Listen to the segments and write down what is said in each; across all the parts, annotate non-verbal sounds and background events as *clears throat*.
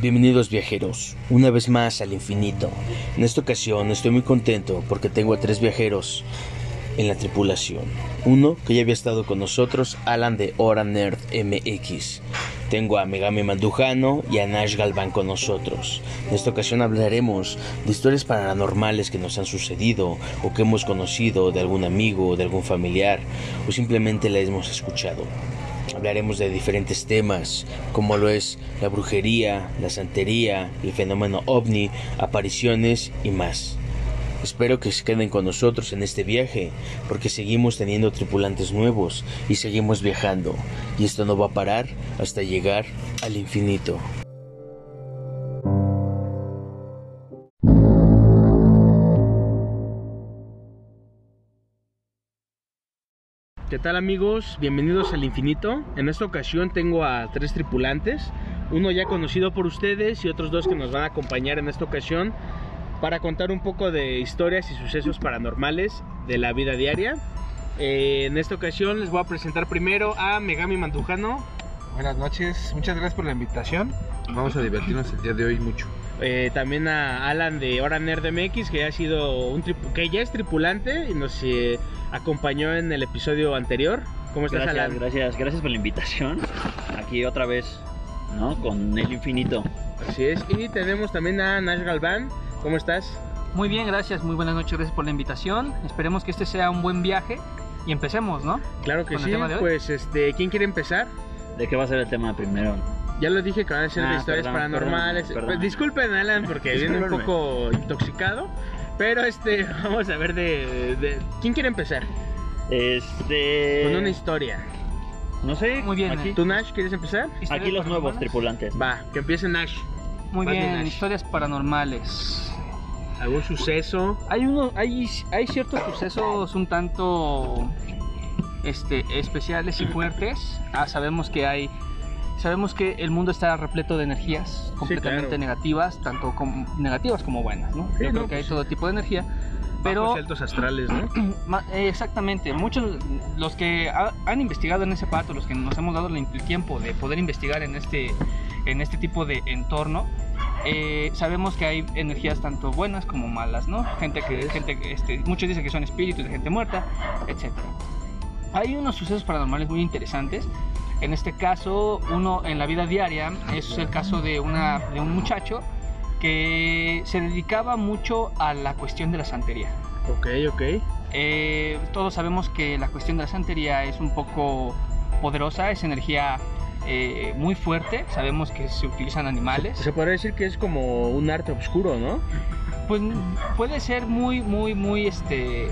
Bienvenidos viajeros, una vez más al infinito. En esta ocasión estoy muy contento porque tengo a tres viajeros en la tripulación. Uno que ya había estado con nosotros, Alan de Hora Nerd MX. Tengo a Megami Mandujano y a Nash Galván con nosotros. En esta ocasión hablaremos de historias paranormales que nos han sucedido o que hemos conocido de algún amigo, de algún familiar o simplemente la hemos escuchado. Hablaremos de diferentes temas, como lo es la brujería, la santería, el fenómeno ovni, apariciones y más. Espero que se queden con nosotros en este viaje, porque seguimos teniendo tripulantes nuevos y seguimos viajando, y esto no va a parar hasta llegar al infinito. ¿Qué tal amigos? Bienvenidos al infinito. En esta ocasión tengo a tres tripulantes, uno ya conocido por ustedes y otros dos que nos van a acompañar en esta ocasión para contar un poco de historias y sucesos paranormales de la vida diaria. Eh, en esta ocasión les voy a presentar primero a Megami Mandujano. Buenas noches, muchas gracias por la invitación. Vamos a divertirnos el día de hoy mucho. Eh, también a Alan de Hora Nerd MX que ya ha sido un que ya es tripulante y nos eh, acompañó en el episodio anterior. ¿Cómo estás, Gracias, Alan? gracias, gracias por la invitación. Aquí otra vez, ¿no? Con el infinito. Así es. Y tenemos también a Nash Galván. ¿Cómo estás? Muy bien, gracias, muy buenas noches, gracias por la invitación. Esperemos que este sea un buen viaje y empecemos, ¿no? Claro que ¿Con el sí. tema de hoy? Pues este, ¿quién quiere empezar? ¿De qué va a ser el tema primero? Ya lo dije que van a ser de Ah, historias perdón, paranormales. perdón, perdón. Pues, disculpen, Alan, porque viene un poco intoxicado. Pero este, *laughs* vamos a ver de, de- ¿Quién quiere empezar? Este. Con una historia. No sé. Muy bien, Aquí, ¿Tú, Nash, quieres empezar? Aquí los nuevos tripulantes. Va, que empiece Nash. Muy bien, historias paranormales. ¿Algún suceso? Hay uno, hay, hay ciertos sucesos un tanto este, especiales y fuertes. Ah, sabemos que hay, sabemos que el mundo está repleto de energías completamente claro. negativas, tanto como negativas como buenas, ¿no? Sí, Yo creo no, que hay pues, todo tipo de energía. Pero altos astrales, ¿no? *clears throat* Eh, Exactamente, muchos los que ha- han investigado en ese pato, los que nos hemos dado el tiempo de poder investigar en este, en este tipo de entorno, eh, sabemos que hay energías tanto buenas como malas, ¿no? Gente que, gente este, muchos dicen que son espíritus de gente muerta, etc. Hay unos sucesos paranormales muy interesantes. En este caso, uno en la vida diaria es el caso de, una, de un muchacho que se dedicaba mucho a la cuestión de la santería. Ok, ok. Eh, todos sabemos que la cuestión de la santería es un poco poderosa, es energía eh, muy fuerte. Sabemos que se utilizan animales. Se podría decir que es como un arte oscuro, ¿no? Pues puede ser muy, muy, muy este.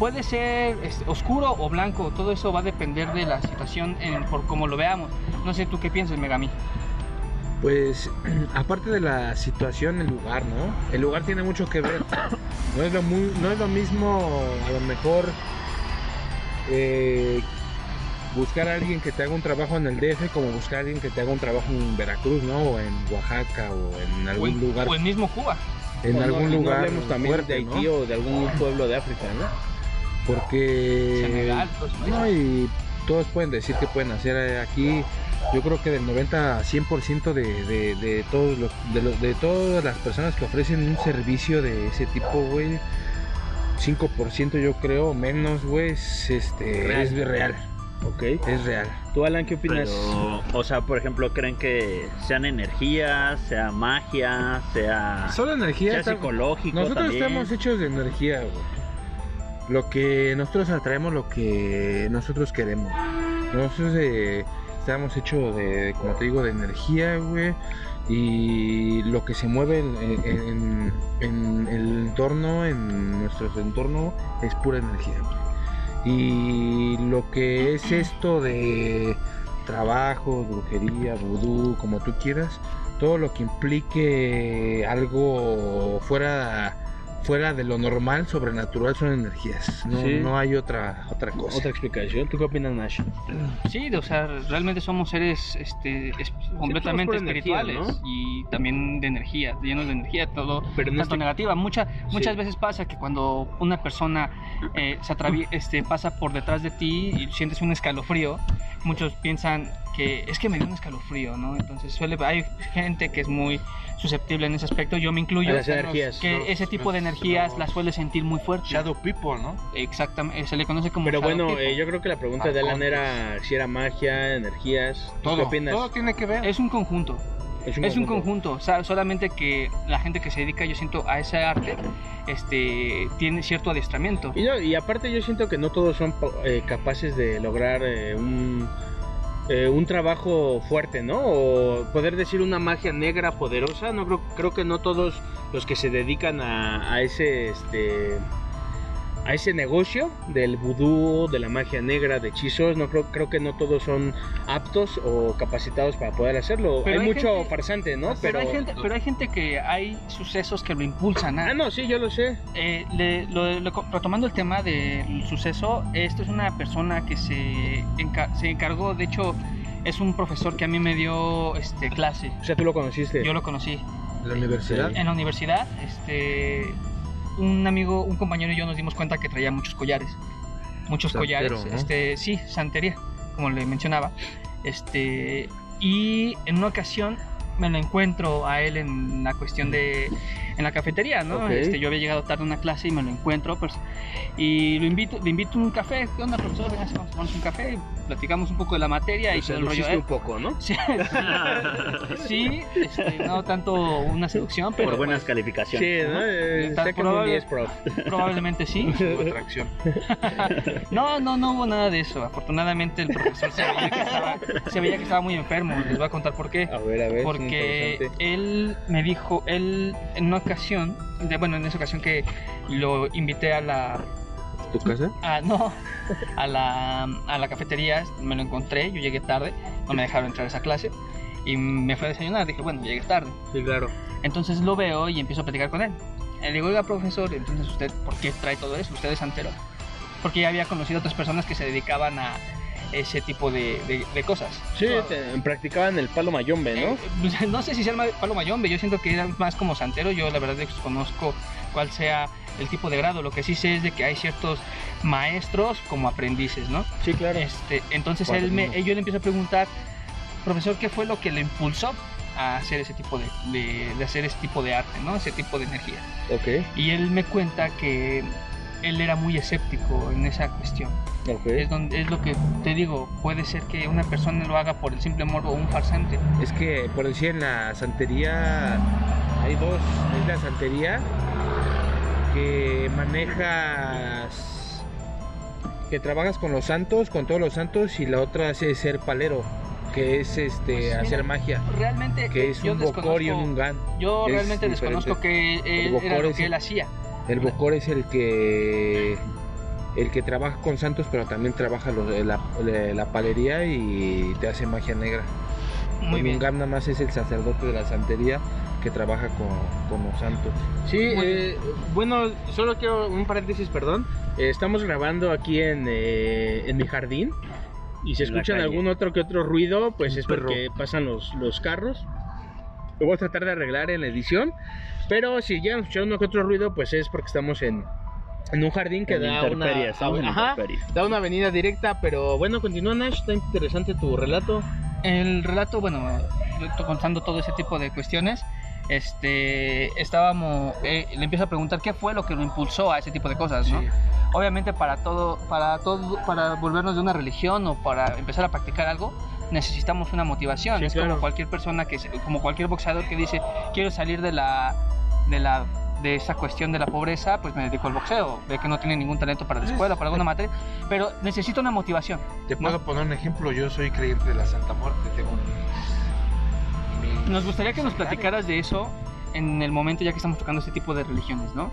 Puede ser este, oscuro o blanco, todo eso va a depender de la situación en- por cómo lo veamos. No sé tú qué piensas, Megami. Pues *clears throat* aparte de la situación, el lugar, ¿no? El lugar tiene mucho que ver. No es lo, muy, no es lo mismo, a lo mejor, eh, buscar a alguien que te haga un trabajo en el DF como buscar a alguien que te haga un trabajo en Veracruz, ¿no? O en Oaxaca o en O algún en, lugar. o en mismo Cuba. en O no- algún no lugar. hablemos también fuerte, de ¿no? Haití o de algún pueblo de África, ¿no? Porque. Senegal, pues, No, y todos pueden decir que pueden hacer eh, aquí. Yo creo que del 90 a 100% de, de, de todos los, de, los, de todas las personas que ofrecen un servicio de ese tipo, güey, 5% yo creo, menos, güey, es, este, Real. es real. Ok. Es real. ¿Tú, Alan, qué opinas? Pero, o sea, por ejemplo, ¿creen que sean energías, sea magia, sea, Solo energía. sea está- psicológico nosotros también? estamos hechos de energía, güey. Lo que nosotros atraemos, lo que nosotros queremos. Nosotros eh, estamos hechos de, como te digo, de energía, güey. Y lo que se mueve en, en- en el entorno, en nuestro entorno, es pura energía, güey. Y lo que es esto de trabajo, brujería, vudú, como tú quieras, todo lo que implique algo fuera fuera de lo normal, sobrenatural, son energías. No, Sí. no hay otra, otra cosa. Otra explicación. ¿Tú qué opinas, Nash? Sí, o sea, realmente somos seres este, es- completamente somos por energía, espirituales y también de energía, llenos de energía, todo Pero tanto este- negativa. Mucha, muchas Sí. veces pasa que cuando una persona eh, se atravie- este, pasa por detrás de ti y sientes un escalofrío, muchos piensan que es que me dio un escalofrío, ¿no? Entonces suele, hay gente que es muy susceptible en ese aspecto, yo me incluyo, las energías. que Los- ese tipo de energías los- las suele sentir muy fuerte. Shadow People, ¿no? Exactamente, se le conoce como Pero shadow bueno, people. eh, yo creo que la pregunta de Alan era si era magia, energías. ¿Tú ¿Qué Todo, opinas? todo tiene que ver. es un conjunto. Es un conjunto, o sea, solamente que la gente que se dedica, yo siento, a ese arte, este, tiene cierto adiestramiento. Y, y aparte yo siento que no todos son eh, capaces de lograr eh, un, eh, un trabajo fuerte, ¿no? O poder decir una magia negra poderosa. No creo, creo que no todos los que se dedican a, a ese este a ese negocio del vudú, de la magia negra, de hechizos, no creo, creo que no todos son aptos o capacitados para poder hacerlo. Pero hay, hay mucho gente- farsante, ¿no? pero, hay gente, pero hay gente que hay sucesos que lo impulsan a... Ah, no, sí, yo lo sé. Eh, le- lo- lo- retomando el tema del suceso, esto es una persona que se, se encargó, de hecho, es un profesor que a mí me dio este, clase. O sea, tú lo conociste. Yo lo conocí La universidad. en la universidad. Este, un amigo, un compañero y yo nos dimos cuenta que traía muchos collares. Muchos Santero, collares. ¿no? Este, sí, santería, como le mencionaba. Este, y en una ocasión me lo encuentro a él en la cuestión de en la cafetería, ¿no? Este, yo había llegado tarde a una clase y me lo encuentro pues, y lo invito, le invito a un café, ¿qué onda profesor? Venga, vamos a tomarnos un café, y platicamos un poco de la materia y O sea, todo el rollo. luciste ¿eh? un poco, ¿no? Sí, *laughs* sí, este, no tanto una seducción, pero Por buenas pues, calificaciones. Sí, ¿no? Eh, Tal- probable- 10, prof. probablemente sí. *laughs* Atracción. *laughs* No, no, no hubo nada de eso. Afortunadamente el profesor se veía que estaba, se veía que estaba muy enfermo. Les voy a contar por qué. A ver, a ver. Porque él me dijo, él una ocasión, de, bueno, en esa ocasión que lo invité a la, ¿Tu casa? a, no, a la, a la cafetería, me lo encontré, yo llegué tarde, no me dejaron entrar a esa clase y me fui a desayunar, dije, bueno, llegué tarde. Sí, claro. Entonces lo veo y empiezo a platicar con él. Le digo, oiga, profesor, entonces usted, ¿por qué trae todo eso? ¿Usted es santero? Porque ya había conocido otras personas que se dedicaban a ese tipo de, de- de cosas. Sí, te- practicaban el palo mayombe, ¿no? Eh, pues, *laughs* no sé si sea el palo mayombe, yo siento que era más como santero, yo la verdad desconozco cuál sea el tipo de grado, lo que sí sé es de que hay ciertos maestros como aprendices, ¿no? Sí, claro. Este, entonces él me, yo le empiezo a preguntar, profesor, ¿qué fue lo que le impulsó a hacer ese tipo de, de- de hacer ese tipo de arte, ¿no? Ese tipo de energía. Ok, Y él me cuenta que él era muy escéptico en esa cuestión. ok. Es, donde, es lo que te digo, puede ser que una persona lo haga por el simple morbo o un farsante. Es que, por decir, en la santería hay dos. Es la santería que manejas, que trabajas con los santos, con todos los santos, y la otra es ser palero, que es este Pues mira, hacer magia, Realmente que es yo un bocor y un gan. Yo realmente desconozco que él era lo que él hacía. El bocor es el que el que trabaja con santos, pero también trabaja la, palería y te hace magia negra. Muy el bien. Nada más es el sacerdote de la santería que trabaja con, con los santos. Sí, eh, bueno, solo quiero un paréntesis, perdón. Eh, estamos grabando aquí en, eh, en mi jardín y si escuchan algún otro que otro ruido, pues Un es perro. porque pasan los, los carros. Lo voy a tratar de arreglar en la edición, pero si llegan a escuchar uno que otro ruido, pues es porque estamos en, en un jardín que En da una, intemperie, estamos en ajá, da una avenida directa, pero bueno, continúa Nash, está interesante tu relato. El relato, bueno, contando todo ese tipo de cuestiones, este, estábamos, eh, le empiezo a preguntar qué fue lo que lo impulsó a ese tipo de cosas, ¿no? Obviamente para todo, para todo, para volvernos de una religión o para empezar a practicar algo, necesitamos una motivación. Sí, es claro. como cualquier persona que, como cualquier boxeador que dice, quiero salir de la, de la, de esa cuestión de la pobreza, pues me dedico al boxeo. Ve que no tiene ningún talento para la escuela, para alguna materia, pero necesito una motivación. Te ¿no? puedo poner un ejemplo, yo soy creyente de la Santa Muerte, tengo mis- mis Nos gustaría que nos platicaras de eso en el momento ya que estamos tocando este tipo de religiones, ¿no?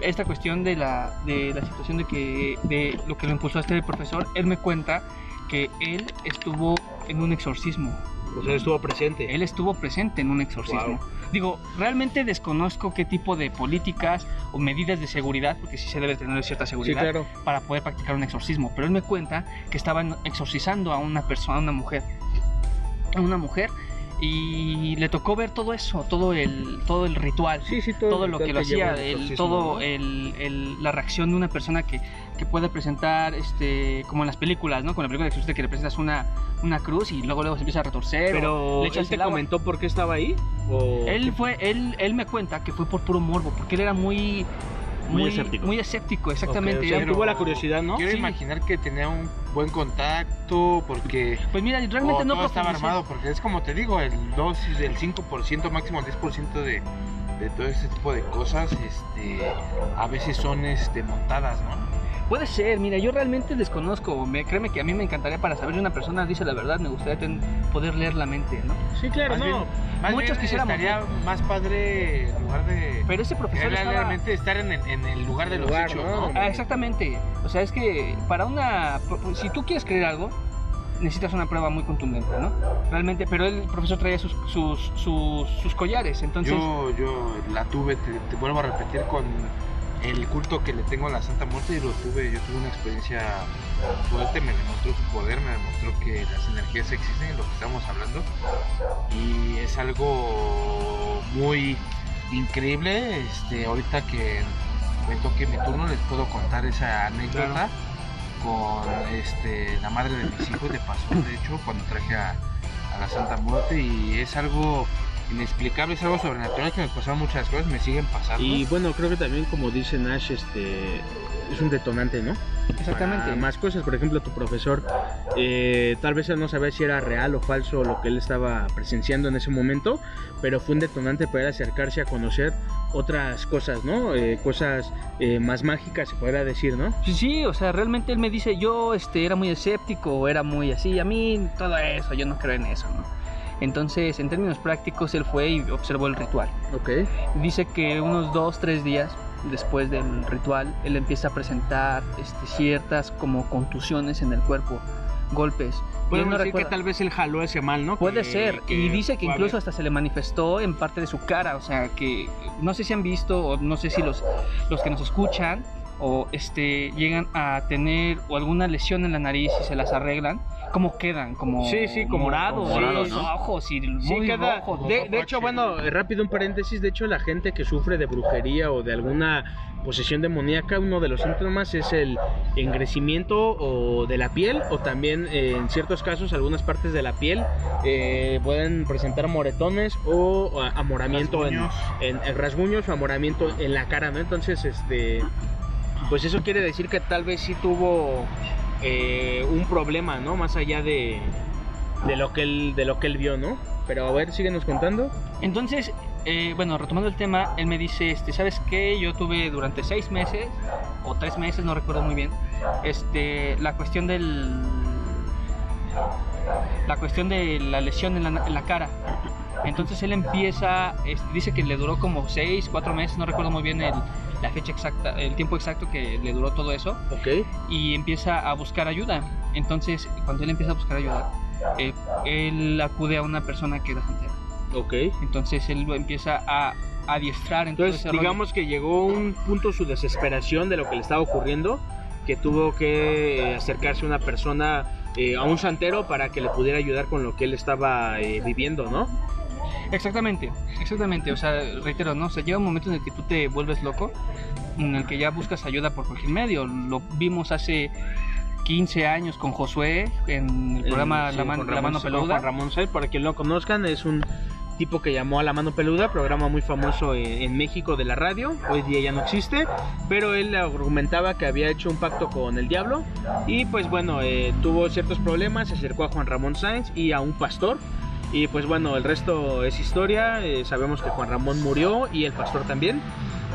Esta cuestión de la, de la situación de que de lo que lo impulsó a este profesor, él me cuenta que él estuvo en un exorcismo O sea, estuvo presente. Él estuvo presente en un exorcismo. Digo, realmente desconozco qué tipo de políticas o medidas de seguridad, porque sí se debe tener cierta Sí, seguridad, claro. para poder practicar un exorcismo. Pero él me cuenta que estaban exorcizando a una persona, a una mujer. A una mujer. Y le tocó ver todo eso, todo el, todo el ritual. Sí, sí, todo lo que lo hacía, el todo el, el- la reacción de una persona que, que puede presentar, este, como en las películas, ¿no? Con la película de exorcista que le presentas una, una cruz y luego luego se empieza a retorcer. Pero le él te comentó por qué estaba ahí. ¿O Él fue, él, él me cuenta que fue por puro morbo, porque él era muy, Muy escéptico. muy escéptico, exactamente. Ok, o sea, tuvo la curiosidad, ¿no? Quiero Sí. imaginar que tenía un buen contacto porque Pues mira, realmente o no todo estaba armado, porque es como te digo, el 2, el 5%, máximo el 10% de, de todo este tipo de cosas, este, a veces son este, montadas, ¿no? Puede ser, mira, yo realmente desconozco, me, créeme que a mí me encantaría para saber si una persona dice la verdad, me gustaría ten- poder leer la mente, ¿no? Sí, claro, Más no. bien- Más Muchos bien quisiéramos, estaría más padre en lugar de Pero ese profesor creer estaba... realmente estar en el, en el lugar de El los lugar, hechos, ¿no? ¿no? Ah, exactamente. O sea, es que para una... Si tú quieres creer algo, necesitas una prueba muy contundente, ¿no? Realmente, pero el profesor traía sus, sus, sus, sus collares, entonces... Yo, yo la tuve, te, te vuelvo a repetir, con el culto que le tengo a la Santa Muerte y lo tuve, yo tuve una experiencia fuerte, me demostró su poder, me demostró que las energías existen, lo que estamos hablando, y es algo muy increíble, este, ahorita que me toque mi turno les puedo contar esa anécdota con este, la madre de mis hijos, de pasó, de hecho, cuando traje a, a la Santa Muerte y es algo inexplicable, es algo sobrenatural que me pasaron muchas cosas, me siguen pasando. Y bueno, creo que también, como dice Nash, este es un detonante, ¿no? Exactamente. Para más cosas, por ejemplo, tu profesor, eh, tal vez él no sabía si era real o falso lo que él estaba presenciando en ese momento, pero fue un detonante para él acercarse a conocer otras cosas, ¿no? Eh, cosas eh, más mágicas, se podría decir, ¿no? Sí, sí, o sea, realmente él me dice, yo este, era muy escéptico, era muy así, a mí todo eso, yo no creo en eso, ¿no? Entonces, en términos prácticos, él fue y observó el ritual. Ok. Dice que unos dos, tres días después del ritual, él empieza a presentar este, ciertas como contusiones en el cuerpo, golpes. Podemos no decir recuerda- que tal vez él jaló ese mal, ¿no? Puede Que- ser, que y dice que incluso hasta se le manifestó en parte de su cara, o sea, que no sé si han visto o no sé si los, los que nos escuchan o este llegan a tener o alguna lesión en la nariz y se las arreglan, ¿cómo quedan? Como Sí, sí, como- morados, morados, los ¿no? ojos y Sí, muy queda- rojos, los de, hecho, bueno, eh, rápido un paréntesis, de hecho la gente que sufre de brujería o de alguna posesión demoníaca, uno de los síntomas es el engrecimiento o de la piel o también eh, en ciertos casos algunas partes de la piel eh, pueden presentar moretones o a- amoramiento Rasguños. en, en rasguños o amoramiento en la cara, ¿no? Entonces, este, pues eso quiere decir que tal vez sí tuvo eh, un problema, ¿no? Más allá de, de lo que él, de lo que él vio, ¿no? Pero a ver, síguenos contando. Entonces, eh, bueno, retomando el tema, él me dice, este, ¿sabes qué? Yo tuve durante seis meses, o tres meses, no recuerdo muy bien, este, la cuestión del... La cuestión de la lesión en la, cara. Entonces él empieza, este, dice que le duró como seis, cuatro meses, no recuerdo muy bien el- la fecha exacta, el tiempo exacto que le duró todo eso Ok. y empieza a buscar ayuda. Entonces, cuando él empieza a buscar ayuda, eh, él acude a una persona que era santera. Ok. Entonces él lo empieza a adiestrar en todo Entonces, digamos que llegó un punto su desesperación de lo que le estaba ocurriendo, que tuvo que eh, acercarse a una persona, eh, a un santero, para que le pudiera ayudar con lo que él estaba eh, viviendo, ¿no? Exactamente, exactamente. O sea, reitero, ¿no? O sea, llega un momento en el que tú te vuelves loco, en el que ya buscas ayuda por cualquier medio. Lo vimos hace 15 años con Josué en el programa Sí, La, Man- con La Mano Peluda. Juan Ramón Sáenz, para quien no lo conozcan, es un tipo que llamó a La Mano Peluda, programa muy famoso en, en México de la radio, hoy día ya no existe, pero él argumentaba que había hecho un pacto con el diablo y pues bueno, eh, tuvo ciertos problemas, se acercó a Juan Ramón Sáenz y a un pastor. Y pues bueno, el resto es historia, eh, sabemos que Juan Ramón murió y el pastor también.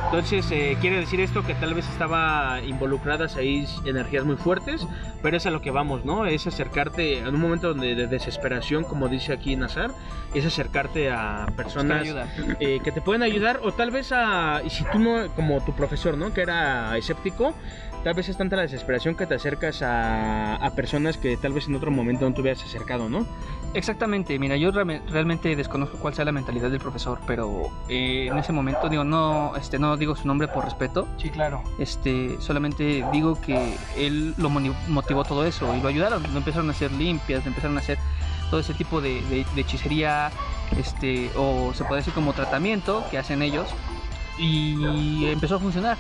Entonces, eh, quiere decir esto que tal vez estaba involucradas ahí energías muy fuertes, pero es a lo que vamos, ¿no? Es acercarte en un momento donde de desesperación, como dice aquí Nazar, es acercarte a personas eh, que te pueden ayudar o tal vez a, y si tú no, como tu profesor, ¿no? Que era escéptico, tal vez es tanta la desesperación que te acercas a, a personas que tal vez en otro momento no te hubieras acercado, ¿no? Exactamente, mira, yo realme- realmente desconozco cuál sea la mentalidad del profesor, pero eh, en ese momento digo, no, este, no digo su nombre por respeto, Sí, claro. este, solamente digo que él lo motivó todo eso y lo ayudaron, lo empezaron a hacer limpias, lo empezaron a hacer todo ese tipo de, de- de hechicería, este, o se puede decir como tratamiento que hacen ellos y empezó a funcionar.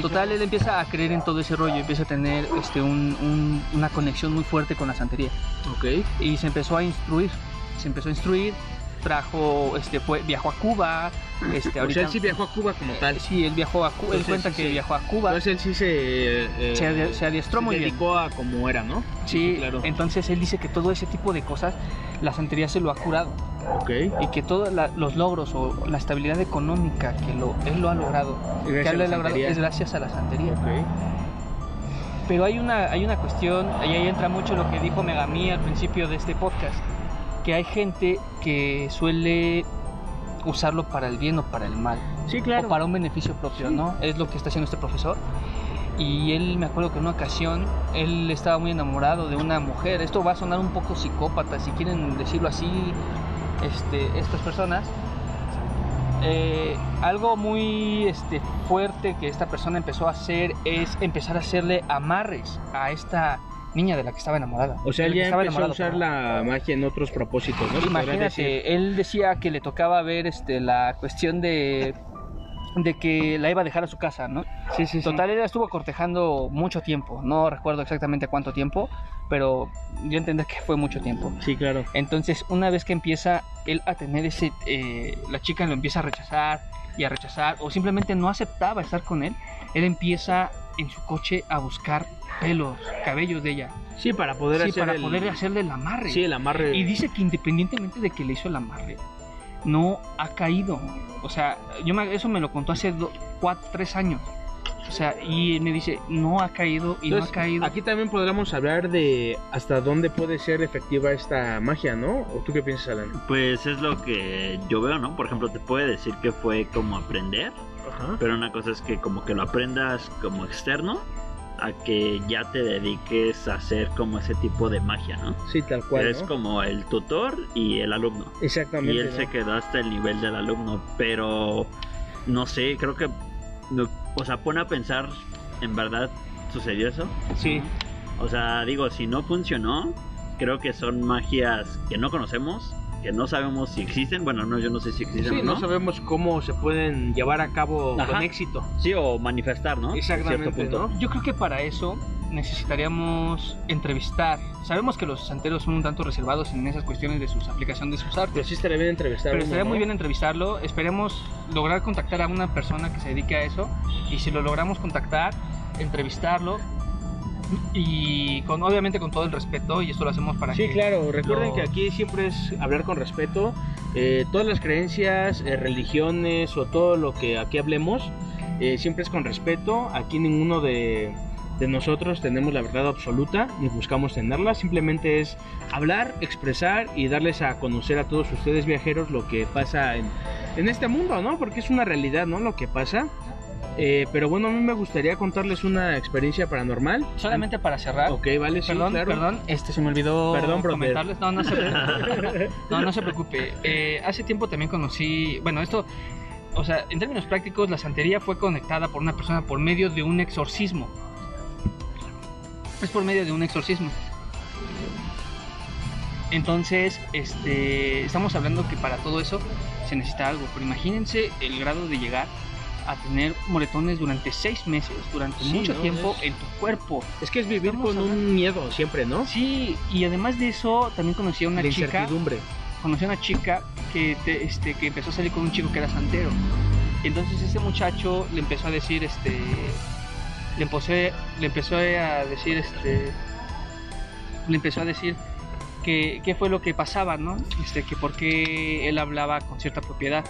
Total, él empieza a creer en todo ese rollo, empieza a tener este, un- un- una conexión muy fuerte con la santería Ok. y se empezó a instruir, se empezó a instruir, trajo, este, fue, viajó a Cuba, este, O sea, ahorita, él sí viajó a Cuba como tal. sí, él viajó a Cuba, él cuenta sí, que sí. viajó a Cuba, Entonces él sí se, eh, se, se adiestró se muy bien. dedicó a como era, ¿no? Sí, claro. entonces él dice que todo ese tipo de cosas, la santería se lo ha curado Ok. y que todos la- los logros o la estabilidad económica que lo, él lo ha logrado, Gracias que él la ha logrado es gracias a la santería. Ok. Pero hay una, hay una cuestión, y ahí entra mucho lo que dijo Megami al principio de este podcast, que hay gente que suele usarlo para el bien o para el mal, Sí, o claro. para un beneficio propio, ¿no? Es lo que está haciendo este profesor. Y él, me acuerdo que en una ocasión, él estaba muy enamorado de una mujer. Esto va a sonar un poco psicópata, si quieren decirlo así, este, estas personas. Eh, algo muy este, fuerte que esta persona empezó a hacer es empezar a hacerle amarres a esta niña de la que estaba enamorada. O sea, él ya empezó a usar la magia en otros propósitos, ¿no? Podría decir. Imagínate, él decía que le tocaba ver este, la cuestión de, de que la iba a dejar a su casa, ¿no? Sí, sí, sí. Total, él la estuvo cortejando mucho tiempo, no recuerdo exactamente cuánto tiempo, pero yo entendí que fue mucho tiempo. Sí, claro. Entonces, una vez que empieza él a tener ese, eh, la chica lo empieza a rechazar y a rechazar, o simplemente no aceptaba estar con él, él empieza en su coche a buscar pelos, cabellos de ella, Sí, para poder sí, hacer para el... poder hacerle el amarre. Sí, el amarre. Y dice que independientemente de que le hizo el amarre, no ha caído. O sea, yo me- eso me lo contó hace do- cuatro, tres años. O sea, y me dice, no ha caído y no ha caído. Aquí también podríamos hablar de hasta dónde puede ser efectiva esta magia, ¿no? ¿O tú qué piensas, Alan? Pues es lo que yo veo, ¿no? Por ejemplo, te puede decir que fue como aprender, Ajá. pero una cosa es que como que lo aprendas como externo a que ya te dediques a hacer como ese tipo de magia, ¿no? Sí, tal cual, es ¿no? como el tutor y el alumno. Exactamente. Y él ¿no? se quedó hasta el nivel del alumno, pero no sé, creo que, o sea, pone a pensar, ¿en verdad sucedió eso? Sí. O sea, digo, si no funcionó, creo que son magias que no conocemos, que no sabemos si existen. Bueno, no, yo no sé si existen Sí, o no no. sabemos cómo se pueden llevar a cabo Ajá. con éxito. Sí, o manifestar, ¿no? En Exactamente, cierto punto. ¿no? Yo creo que para eso necesitaríamos entrevistar. Sabemos que los santeros son un tanto reservados en esas cuestiones de sus aplicación de sus artes. Pero sí estaría bien entrevistar. Pero estaría ¿no? muy bien entrevistarlo. Esperemos lograr contactar a una persona que se dedique a eso. Y si lo logramos contactar, entrevistarlo. Y con, obviamente con todo el respeto. Y esto lo hacemos para Sí, que. claro. Recuerden lo- que aquí siempre es hablar con respeto. Eh, todas las creencias, eh, religiones o todo lo que aquí hablemos, eh, siempre es con respeto. Aquí ninguno de, de nosotros tenemos la verdad absoluta ni buscamos tenerla. Simplemente es hablar, expresar y darles a conocer a todos ustedes viajeros lo que pasa en, en este mundo, ¿no? Porque es una realidad, ¿no? Lo que pasa. Eh, pero bueno, a mí me gustaría contarles una experiencia paranormal. Solamente para cerrar. Ok, vale, sí, Perdón, claro. perdón, este se me olvidó Perdón, comentarles. No, no se *laughs* preocupe. No, no se preocupe. Eh, hace tiempo también conocí, bueno, esto, o sea, en términos prácticos, la santería fue conectada por una persona por medio de un exorcismo. Es por medio de un exorcismo. Entonces, este, estamos hablando que para todo eso se necesita algo. Pero imagínense el grado de llegar a tener moretones durante seis meses, durante Sí, mucho ¿no? tiempo Es- en tu cuerpo. Es que es vivir Estamos con hablando- un miedo siempre, ¿no? Sí, y además de eso, también conocí a una chica, incertidumbre. conocí a una chica que, te- este, que empezó a salir con un chico que era santero. Entonces ese muchacho le empezó a decir, este, le empezó, le empezó a decir, este, le empezó a decir que qué fue lo que pasaba, ¿no? Este, que por qué él hablaba con cierta propiedad.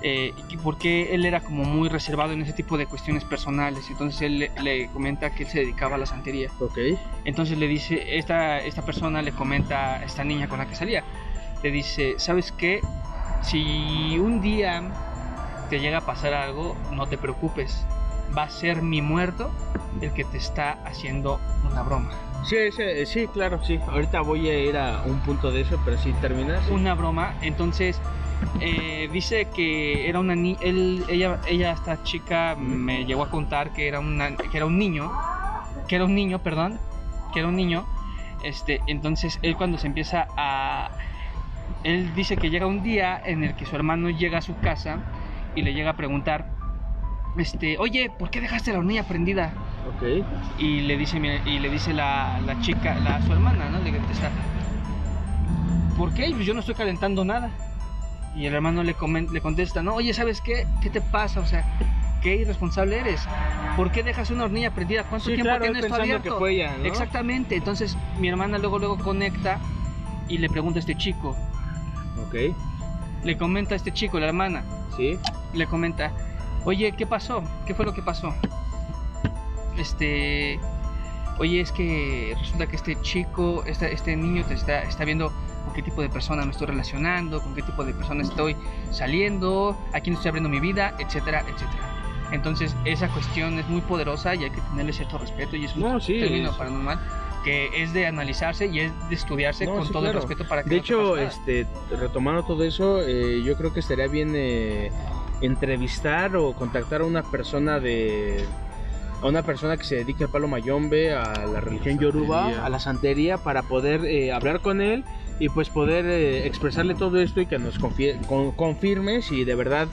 Eh, y que por qué él era como muy reservado en ese tipo de cuestiones personales. Entonces él le, le comenta que él se dedicaba a la santería. Ok. Entonces le dice, esta, esta persona le comenta a esta niña con la que salía, le dice, ¿sabes qué? Si un día te llega a pasar algo, no te preocupes, va a ser mi muerto el que te está haciendo una broma. Sí, ese- sí, claro, sí. Ahorita voy a ir a un punto de eso, pero sí terminas. Una broma, entonces eh, dice que era una ni él, ella, ella, esta chica me llegó a contar que era una, que era un niño, que era un niño, perdón, que era un niño. Este, entonces él cuando se empieza a, él dice que llega un día en el que su hermano llega a su casa y le llega a preguntar, este, oye, ¿por qué dejaste la hornilla prendida? Ok. Y le dice, y le dice la, la chica, la, su hermana, ¿no? Le contesta, ¿por qué? Pues yo no estoy calentando nada. Y el hermano le, le contesta, no, oye, ¿sabes qué? ¿Qué te pasa? O sea, qué irresponsable eres. ¿Por qué dejas una hornilla prendida? ¿Cuánto Sí, tiempo claro, él tienes esto abierto? que fue ella, ¿no? Exactamente. Entonces mi hermana luego luego conecta y le pregunta a este chico. Ok. Le comenta a este chico, la hermana, Sí. le comenta, oye, ¿qué pasó? ¿Qué fue lo que pasó? Este, oye, es que resulta que este chico, este, este niño te está, está viendo con qué tipo de persona me estoy relacionando, con qué tipo de persona estoy saliendo, a quién estoy abriendo mi vida, etcétera, etcétera. Entonces, esa cuestión es muy poderosa y hay que tenerle cierto respeto y es un No, sí, término es- paranormal que es de analizarse y es de estudiarse No, con sí, todo claro. el respeto para que De no hecho, este, retomando todo eso, eh, yo creo que estaría bien eh, entrevistar o contactar a una persona de a una persona que se dedique al palo mayombe, a la religión yoruba, a la santería, para poder eh, hablar con él y pues poder eh, expresarle todo esto y que nos con- confirme si de verdad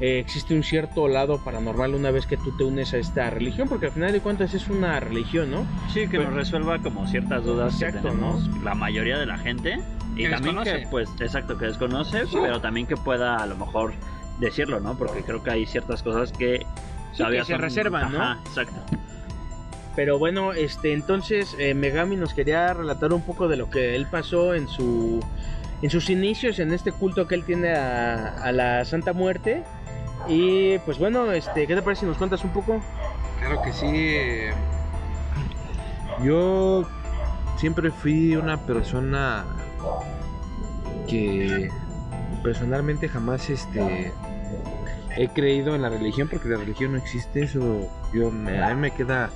eh, existe un cierto lado paranormal una vez que tú te unes a esta religión, porque al final de cuentas es una religión, ¿no? Sí, que Pues- nos resuelva como ciertas dudas Exacto, que tenemos la mayoría de la gente. Y Que también que, desconoce. pues, exacto, que desconoce, pero también que pueda a lo mejor decirlo, ¿no? Porque creo que hay ciertas cosas que todavía que se son- reservan, ¿no? Ajá, exacto. Pero bueno, este entonces eh, Megami nos quería relatar un poco de lo que él pasó en su en sus inicios en este culto que él tiene a, a la Santa Muerte. Y pues bueno, este, ¿qué te parece si nos cuentas un poco? Claro que sí. eh, Yo siempre fui una persona que personalmente jamás este he creído en la religión porque la religión no existe. Eso yo a mí me queda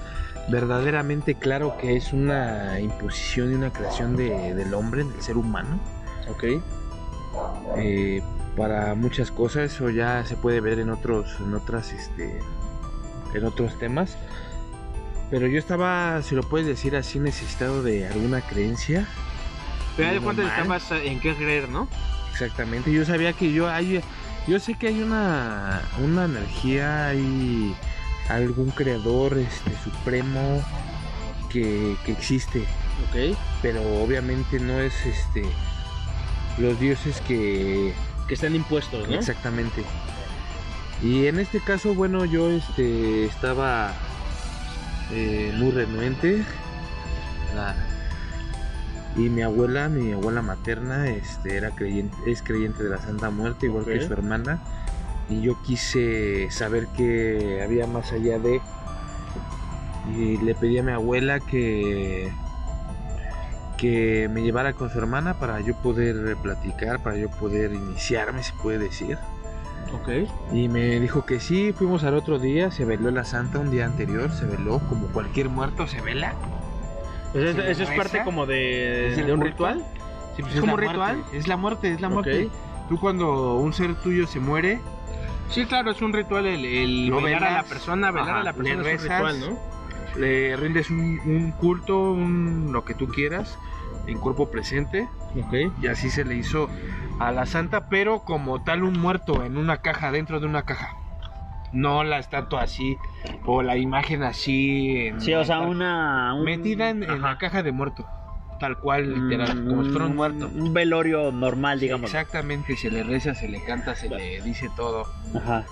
verdaderamente claro que es una imposición y una creación de- del hombre, del ser humano. Ok. eh, para muchas cosas eso ya se puede ver en otros en otras este en otros temas pero yo estaba si lo puedes decir así necesitado de alguna creencia Pero de mal. estabas en qué creer, ¿no? exactamente yo sabía que yo hay yo sé que hay una una energía hay algún creador este supremo que, que existe Ok. pero obviamente no es este los dioses que Que están impuestos, ¿no? Exactamente. Y en este caso, bueno, yo este estaba eh, muy renuente. La- y mi abuela, mi abuela materna, este, era creyente, es creyente de la Santa Muerte, igual que su hermana. Y yo quise saber qué había más allá de. Y le pedí a mi abuela que que me llevara con su hermana para yo poder platicar, para yo poder iniciarme, se puede decir. Ok. Y me dijo que sí, fuimos al otro día, se veló la santa un día anterior, se veló como cualquier muerto se vela. Pues eso, ¿Se eso es parte como de, ¿Es de un ritual. Sí, pues ¿Es como la ritual? muerte, Es la muerte, es la muerte. Ok. Tú cuando un ser tuyo se muere, Sí, claro, es un ritual el, velar a la persona, velar Ajá, a la le persona es un ritual, ¿no? le rindes un, un culto, un, lo que tú quieras, en cuerpo presente. Ok. Y así se le hizo a la santa, pero como tal un muerto en una caja, dentro de una caja. No la estatua así, o la imagen así. en- Sí, o sea, una... un- metida en, la caja de muerto. Tal cual, literal, Mm, como si fuera un muerto. Un velorio normal, digamos. Exactamente, se le reza, se le canta, se le dice todo. Ajá.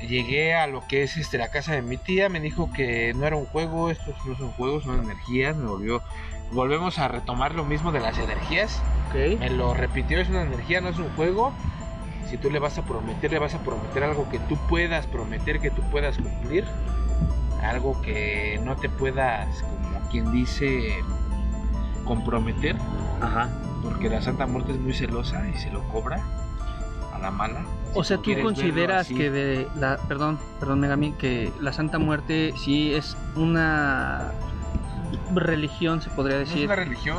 Llegué a lo que es este, la casa de mi tía, me dijo que no era un juego, estos no son juegos, son energías, me volvió... Volvemos a retomar lo mismo de las energías. Ok. Me lo repitió, es una energía, no es un juego. Si tú le vas a prometer, le vas a prometer algo que tú puedas prometer, que tú puedas cumplir. Algo que no te puedas, como quien dice, comprometer. Ajá. Porque la Santa Muerte es muy celosa y se lo cobra a la mala. O si sea, tú consideras que de la, perdón, perdón Megami, que la Santa Muerte sí es una religión, se podría No es decir, una religión.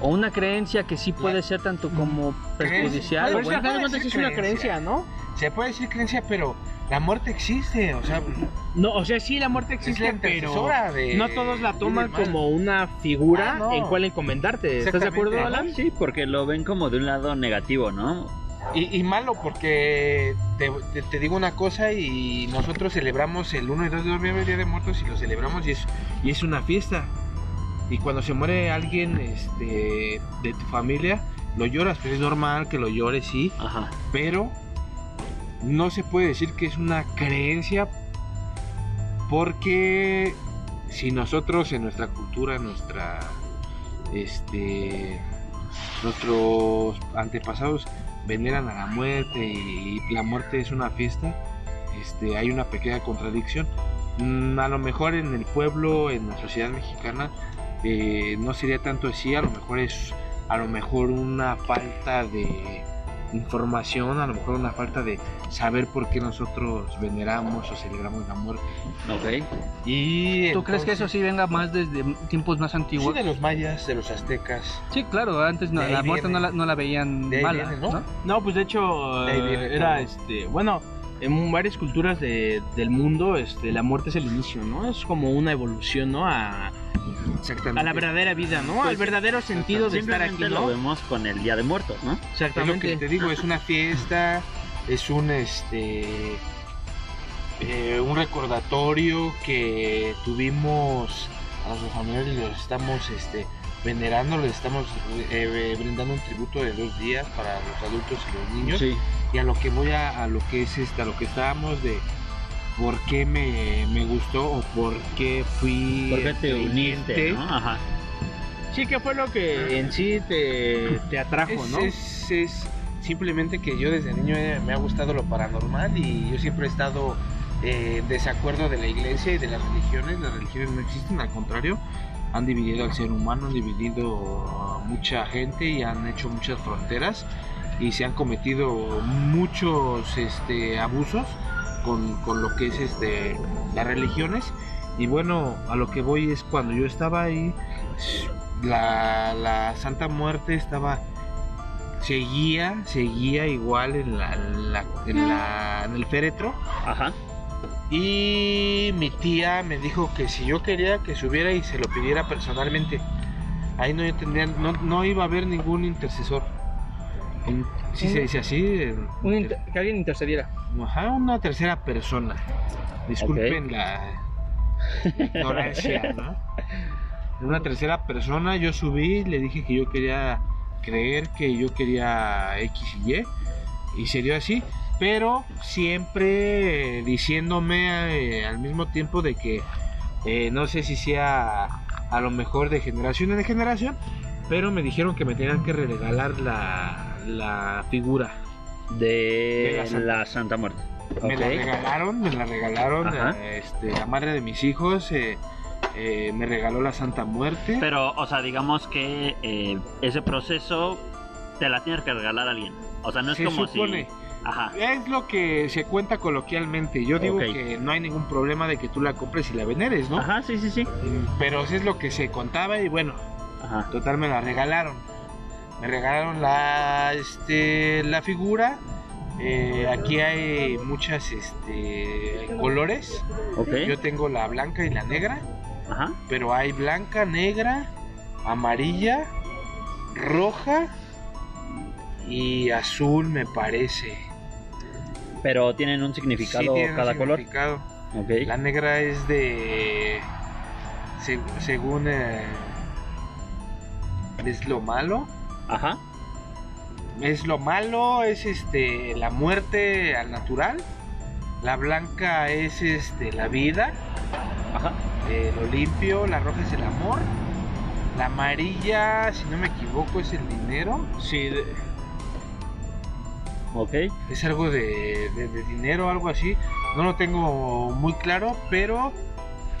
o una creencia que sí puede ser tanto como perjudicial Creencia. o Pues al buena. final de cuentas decir es una creencia. creencia, ¿no? Se puede decir creencia, pero la muerte existe. O sea, No, o sea, sí la muerte la existe, pero de. no todos la toman como una figura Ah, no. en cual encomendarte. ¿Estás de acuerdo. Alan? Sí, porque lo ven como de un lado negativo, ¿no? Y, y malo porque te, te- te digo una cosa y nosotros celebramos el 1 y 2 de noviembre, el Día de Muertos, y lo celebramos y es, y es una fiesta. Y cuando se muere alguien este, de tu familia, lo lloras, pero es normal que lo llores, sí, Ajá. pero no se puede decir que es una creencia porque si nosotros en nuestra cultura, nuestra este nuestros antepasados veneran a la muerte y la muerte es una fiesta, este hay una pequeña contradicción. Mm, A lo mejor en el pueblo, en la sociedad mexicana, eh, no sería tanto así, a lo mejor es a lo mejor una falta de información, a lo mejor una falta de saber por qué nosotros veneramos o celebramos la muerte. Ok. Y ¿Tú crees que eso sí venga más desde tiempos más Sí, antiguos? de los mayas, de los aztecas. Sí, claro, antes no, la muerte no la, no la veían mala, viene, ¿no? ¿no? No, pues de hecho viene era todo. este, bueno, en varias culturas de- del mundo, este, la muerte es el inicio, ¿no? Es como una evolución, ¿no? A, Exactamente. a la verdadera vida, ¿no? Pues, Al verdadero sentido de estar aquí, Simplemente lo ¿no? vemos con el Día de Muertos, ¿no? Es lo que Exactamente. te digo, es una fiesta, es un este eh, un recordatorio que tuvimos a los familiares los estamos este venerando, les estamos eh, brindando un tributo de dos días para los adultos y los niños. Sí. y a lo que voy a, a lo que es este, a lo que estábamos de por qué me, me gustó o por qué fui ¿Por qué te uniste, no? Ajá. Sí, que fue lo que en sí te, te atrajo, es, ¿no? es- es simplemente que yo desde niño me ha gustado lo paranormal y yo siempre he estado eh, en desacuerdo de la iglesia y de las religiones. Las religiones no existen, al contrario, han dividido al ser humano, han dividido a mucha gente y han hecho muchas fronteras y se han cometido muchos este, abusos con, con lo que es este, las religiones. Y bueno, a lo que voy es cuando yo estaba ahí, la, la Santa Muerte estaba seguía seguía igual en la, en la- en la- en el féretro Ajá. y mi tía me dijo que si yo quería que subiera y se lo pidiera personalmente ahí no tendría no, no iba a haber ningún intercesor si se dice así en- Un inter- que alguien intercediera. Ajá, una tercera persona. Disculpen la ignorancia, ¿no? Una tercera persona, yo subí, le dije que yo quería creer que yo quería X y Y, y se dio así, pero siempre diciéndome eh, al mismo tiempo de que eh, no sé si sea a lo mejor de generación en generación, pero me dijeron que me tenían que regalar la, la figura. De, De la Santa- la Santa Muerte. Me la regalaron, me la regalaron eh, este, la madre de mis hijos, eh, eh, me regaló la Santa Muerte. Pero, o sea, digamos que eh, ese proceso te la tienes que regalar a alguien. O sea, no es Se como supone. si. Ajá. Es lo que se cuenta coloquialmente. Yo digo que no hay ningún problema de que tú la compres y la veneres, ¿no? Ajá, sí, sí, sí. Pero eso es lo que se contaba y bueno, Ajá. total me la regalaron. Me regalaron la, este, la figura. Eh, aquí hay muchas este, colores. Ok. Yo tengo la blanca y la negra. Ajá. pero hay blanca, negra, amarilla, roja y azul me parece. Pero tienen un Sí, significado un cada color. significado. Ok. La negra es de se- según eh, es lo malo, Ajá. es lo malo, es este la muerte al natural. La blanca es este la vida, Ajá. eh, lo limpio, la roja es el amor, la amarilla, si no me equivoco, es el dinero, Sí, de- Ok. es algo de, de- de dinero, algo así, no lo tengo muy claro, pero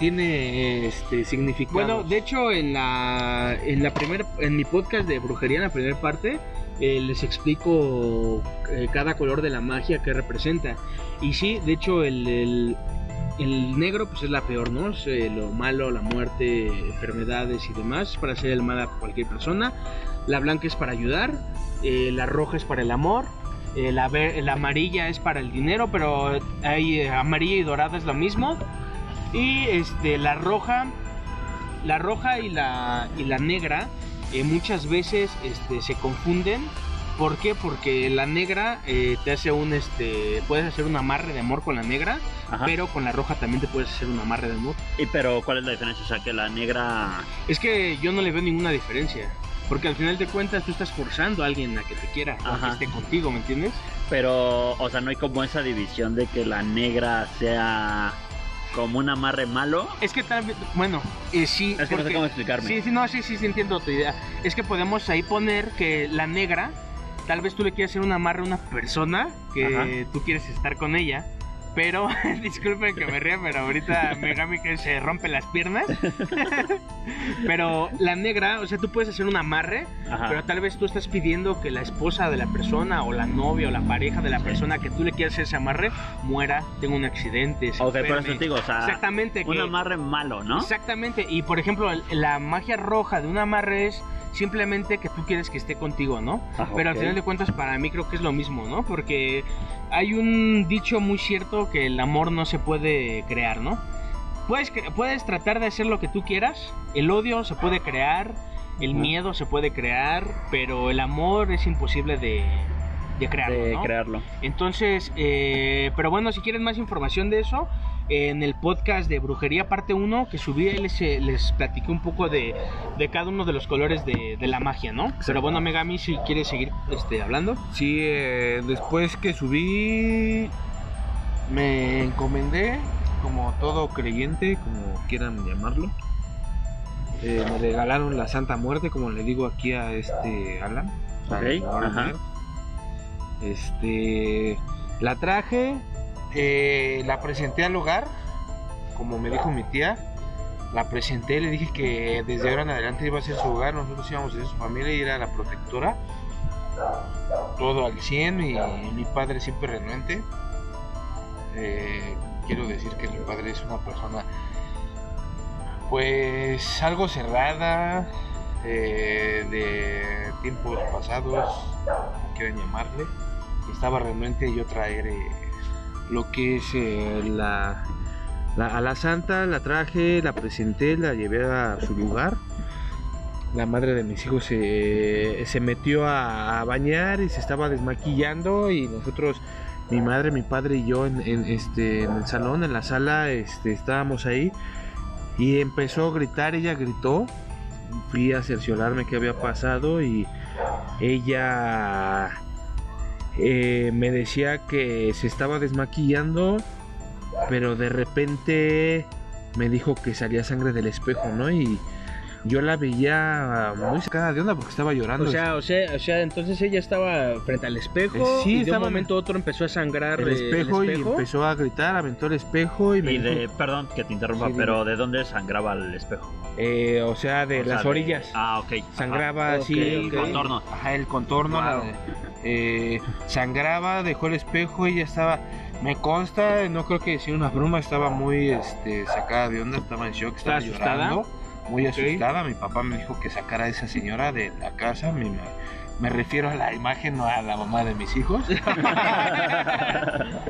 tiene este significado. Bueno, de hecho en la en la primera en mi podcast de brujería en la primera parte eh, les explico eh, cada color de la magia que representa. Y sí, de hecho el, el- negro pues es la peor, ¿no? Es, eh, lo malo, la muerte, enfermedades y demás, para hacer el mal a cualquier persona. La blanca es para ayudar, la roja es para el amor. la, la amarilla es para el dinero, pero hay amarilla y dorada es lo mismo. Y este, la roja, la roja y la, y la negra eh, muchas veces este, se confunden. ¿Por qué? Porque la negra eh, te hace un, este, puedes hacer un amarre de amor con la negra, Ajá. pero con la roja también te puedes hacer un amarre de amor. Y pero ¿cuál es la diferencia? O sea, que la negra Es que yo no le veo ninguna diferencia. Porque al final de cuentas tú estás forzando a alguien a que te quiera, a que esté contigo, ¿me entiendes? Pero, o sea, no hay como esa división de que la negra sea como un amarre malo. Es que tal vez, bueno, eh, sí. Es que no sé porque- cómo explicarme. Sí, sí, no, sí, sí, sí, entiendo tu idea. Es que podemos ahí poner que la negra, tal vez tú le quieras hacer un amarre a una persona que tú quieres estar con ella. Pero, *laughs* disculpen que me ría, pero ahorita Megami que se rompe las piernas. *laughs* pero la negra, o sea, tú puedes hacer un amarre, Ajá. pero tal vez tú estás pidiendo que la esposa de la persona, o la novia, o la pareja de la persona que tú le quieres hacer ese amarre, muera, tenga un accidente. se ok, por enferme. eso te digo, o sea, Exactamente. un que- amarre malo, ¿no? Exactamente, y por ejemplo, la magia roja de un amarre es simplemente que tú quieres que esté contigo, ¿no? Ah, Pero al final de cuentas para mí creo que es lo mismo, ¿no? Porque hay un dicho muy cierto que el amor no se puede crear, ¿no? Puedes, puedes tratar de hacer lo que tú quieras, el odio se puede crear, el miedo se puede crear, pero el amor es imposible de, de crearlo, de ¿no? crearlo. Entonces, eh, pero bueno, si quieren más información de eso, en el podcast de Brujería parte 1 que subí, ahí les, eh, les platiqué un poco de, de cada uno de los colores de, de la magia, ¿no? Pero bueno, Megami, si quieres seguir este, hablando. Sí, eh, después que subí, me encomendé, como todo creyente, como quieran llamarlo. Eh, me regalaron la Santa Muerte, como le digo aquí a este Alan. para Ok, que lo hagan ajá. ver. Este, la traje, eh, la presenté al hogar, como me dijo mi tía. La presenté, le dije que desde ahora en adelante iba a ser su hogar, nosotros íbamos a ser su familia y era la protectora todo al 100 y mi padre siempre renuente. Eh, quiero decir que mi padre es una persona pues algo cerrada, eh, de tiempos pasados, como quieran llamarle. Estaba renuente yo traer lo que es eh, la, a la santa, la traje, la presenté, la llevé a su lugar. La madre de mis hijos se, se metió a, a bañar y se estaba desmaquillando y nosotros, mi madre, mi padre y yo en, en, este, en el salón, en la sala, este, estábamos ahí y empezó a gritar, ella gritó, fui a cerciorarme qué había pasado y ella eh, me decía que se estaba desmaquillando, pero de repente me dijo que salía sangre del espejo, ¿no? Y yo la veía muy sacada de onda porque estaba llorando. O sea, o sea, o sea, entonces ella estaba frente al espejo Eh, sí, y de un en- momento a otro empezó a sangrar el espejo, y empezó a gritar, aventó el espejo y me Y de, dijo, perdón que te interrumpa, Sí, pero ¿de dónde sangraba el espejo? eh, o sea, de O sea, las de- orillas. Ah, ok. sangraba Ajá. así, Ok, el contorno. Ajá, el contorno. Wow. la- eh, sangraba, dejó el espejo y ya estaba. Me consta, no creo que sea una broma, estaba muy este, sacada de onda, estaba en shock, estaba ¿Estaba asustada? llorando, muy asustada. Mi papá me dijo que sacara a esa señora de la casa. Me, me- me refiero a la imagen, no a la mamá de mis hijos. *laughs*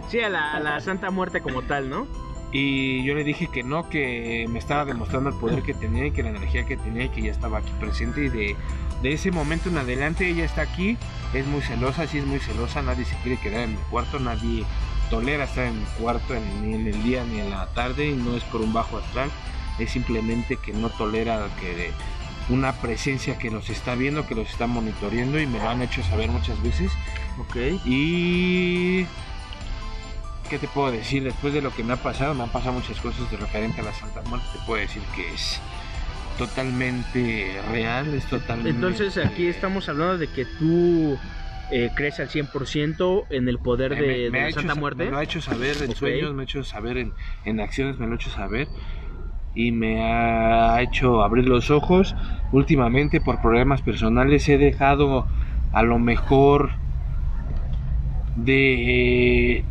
Sí, a la, a la Santa Muerte como tal, ¿no? Y yo le dije que no, que me estaba demostrando el poder que tenía y que la energía que tenía y que ya estaba aquí presente. Y de, de ese momento en adelante ella está aquí, es muy celosa, sí es muy celosa, nadie se quiere quedar en mi cuarto, nadie tolera estar en mi cuarto en- ni en el día ni en la tarde y no es por un bajo astral, es simplemente que no tolera que una presencia que los está viendo, que los está monitoreando y me lo han hecho saber muchas veces. Ok. Y ¿qué te puedo decir? Después de lo que me ha pasado, me han pasado muchas cosas de referente a la Santa Muerte. Te puedo decir que es totalmente real, es totalmente. Entonces aquí estamos hablando de que tú eh, crees al 100% en el poder de, Me- de me ha la Santa sa- Muerte. Me lo ha hecho saber en sueños, me ha hecho saber en, en acciones, me lo ha hecho saber. Y me ha hecho abrir los ojos. Últimamente, por problemas personales, he dejado a lo mejor de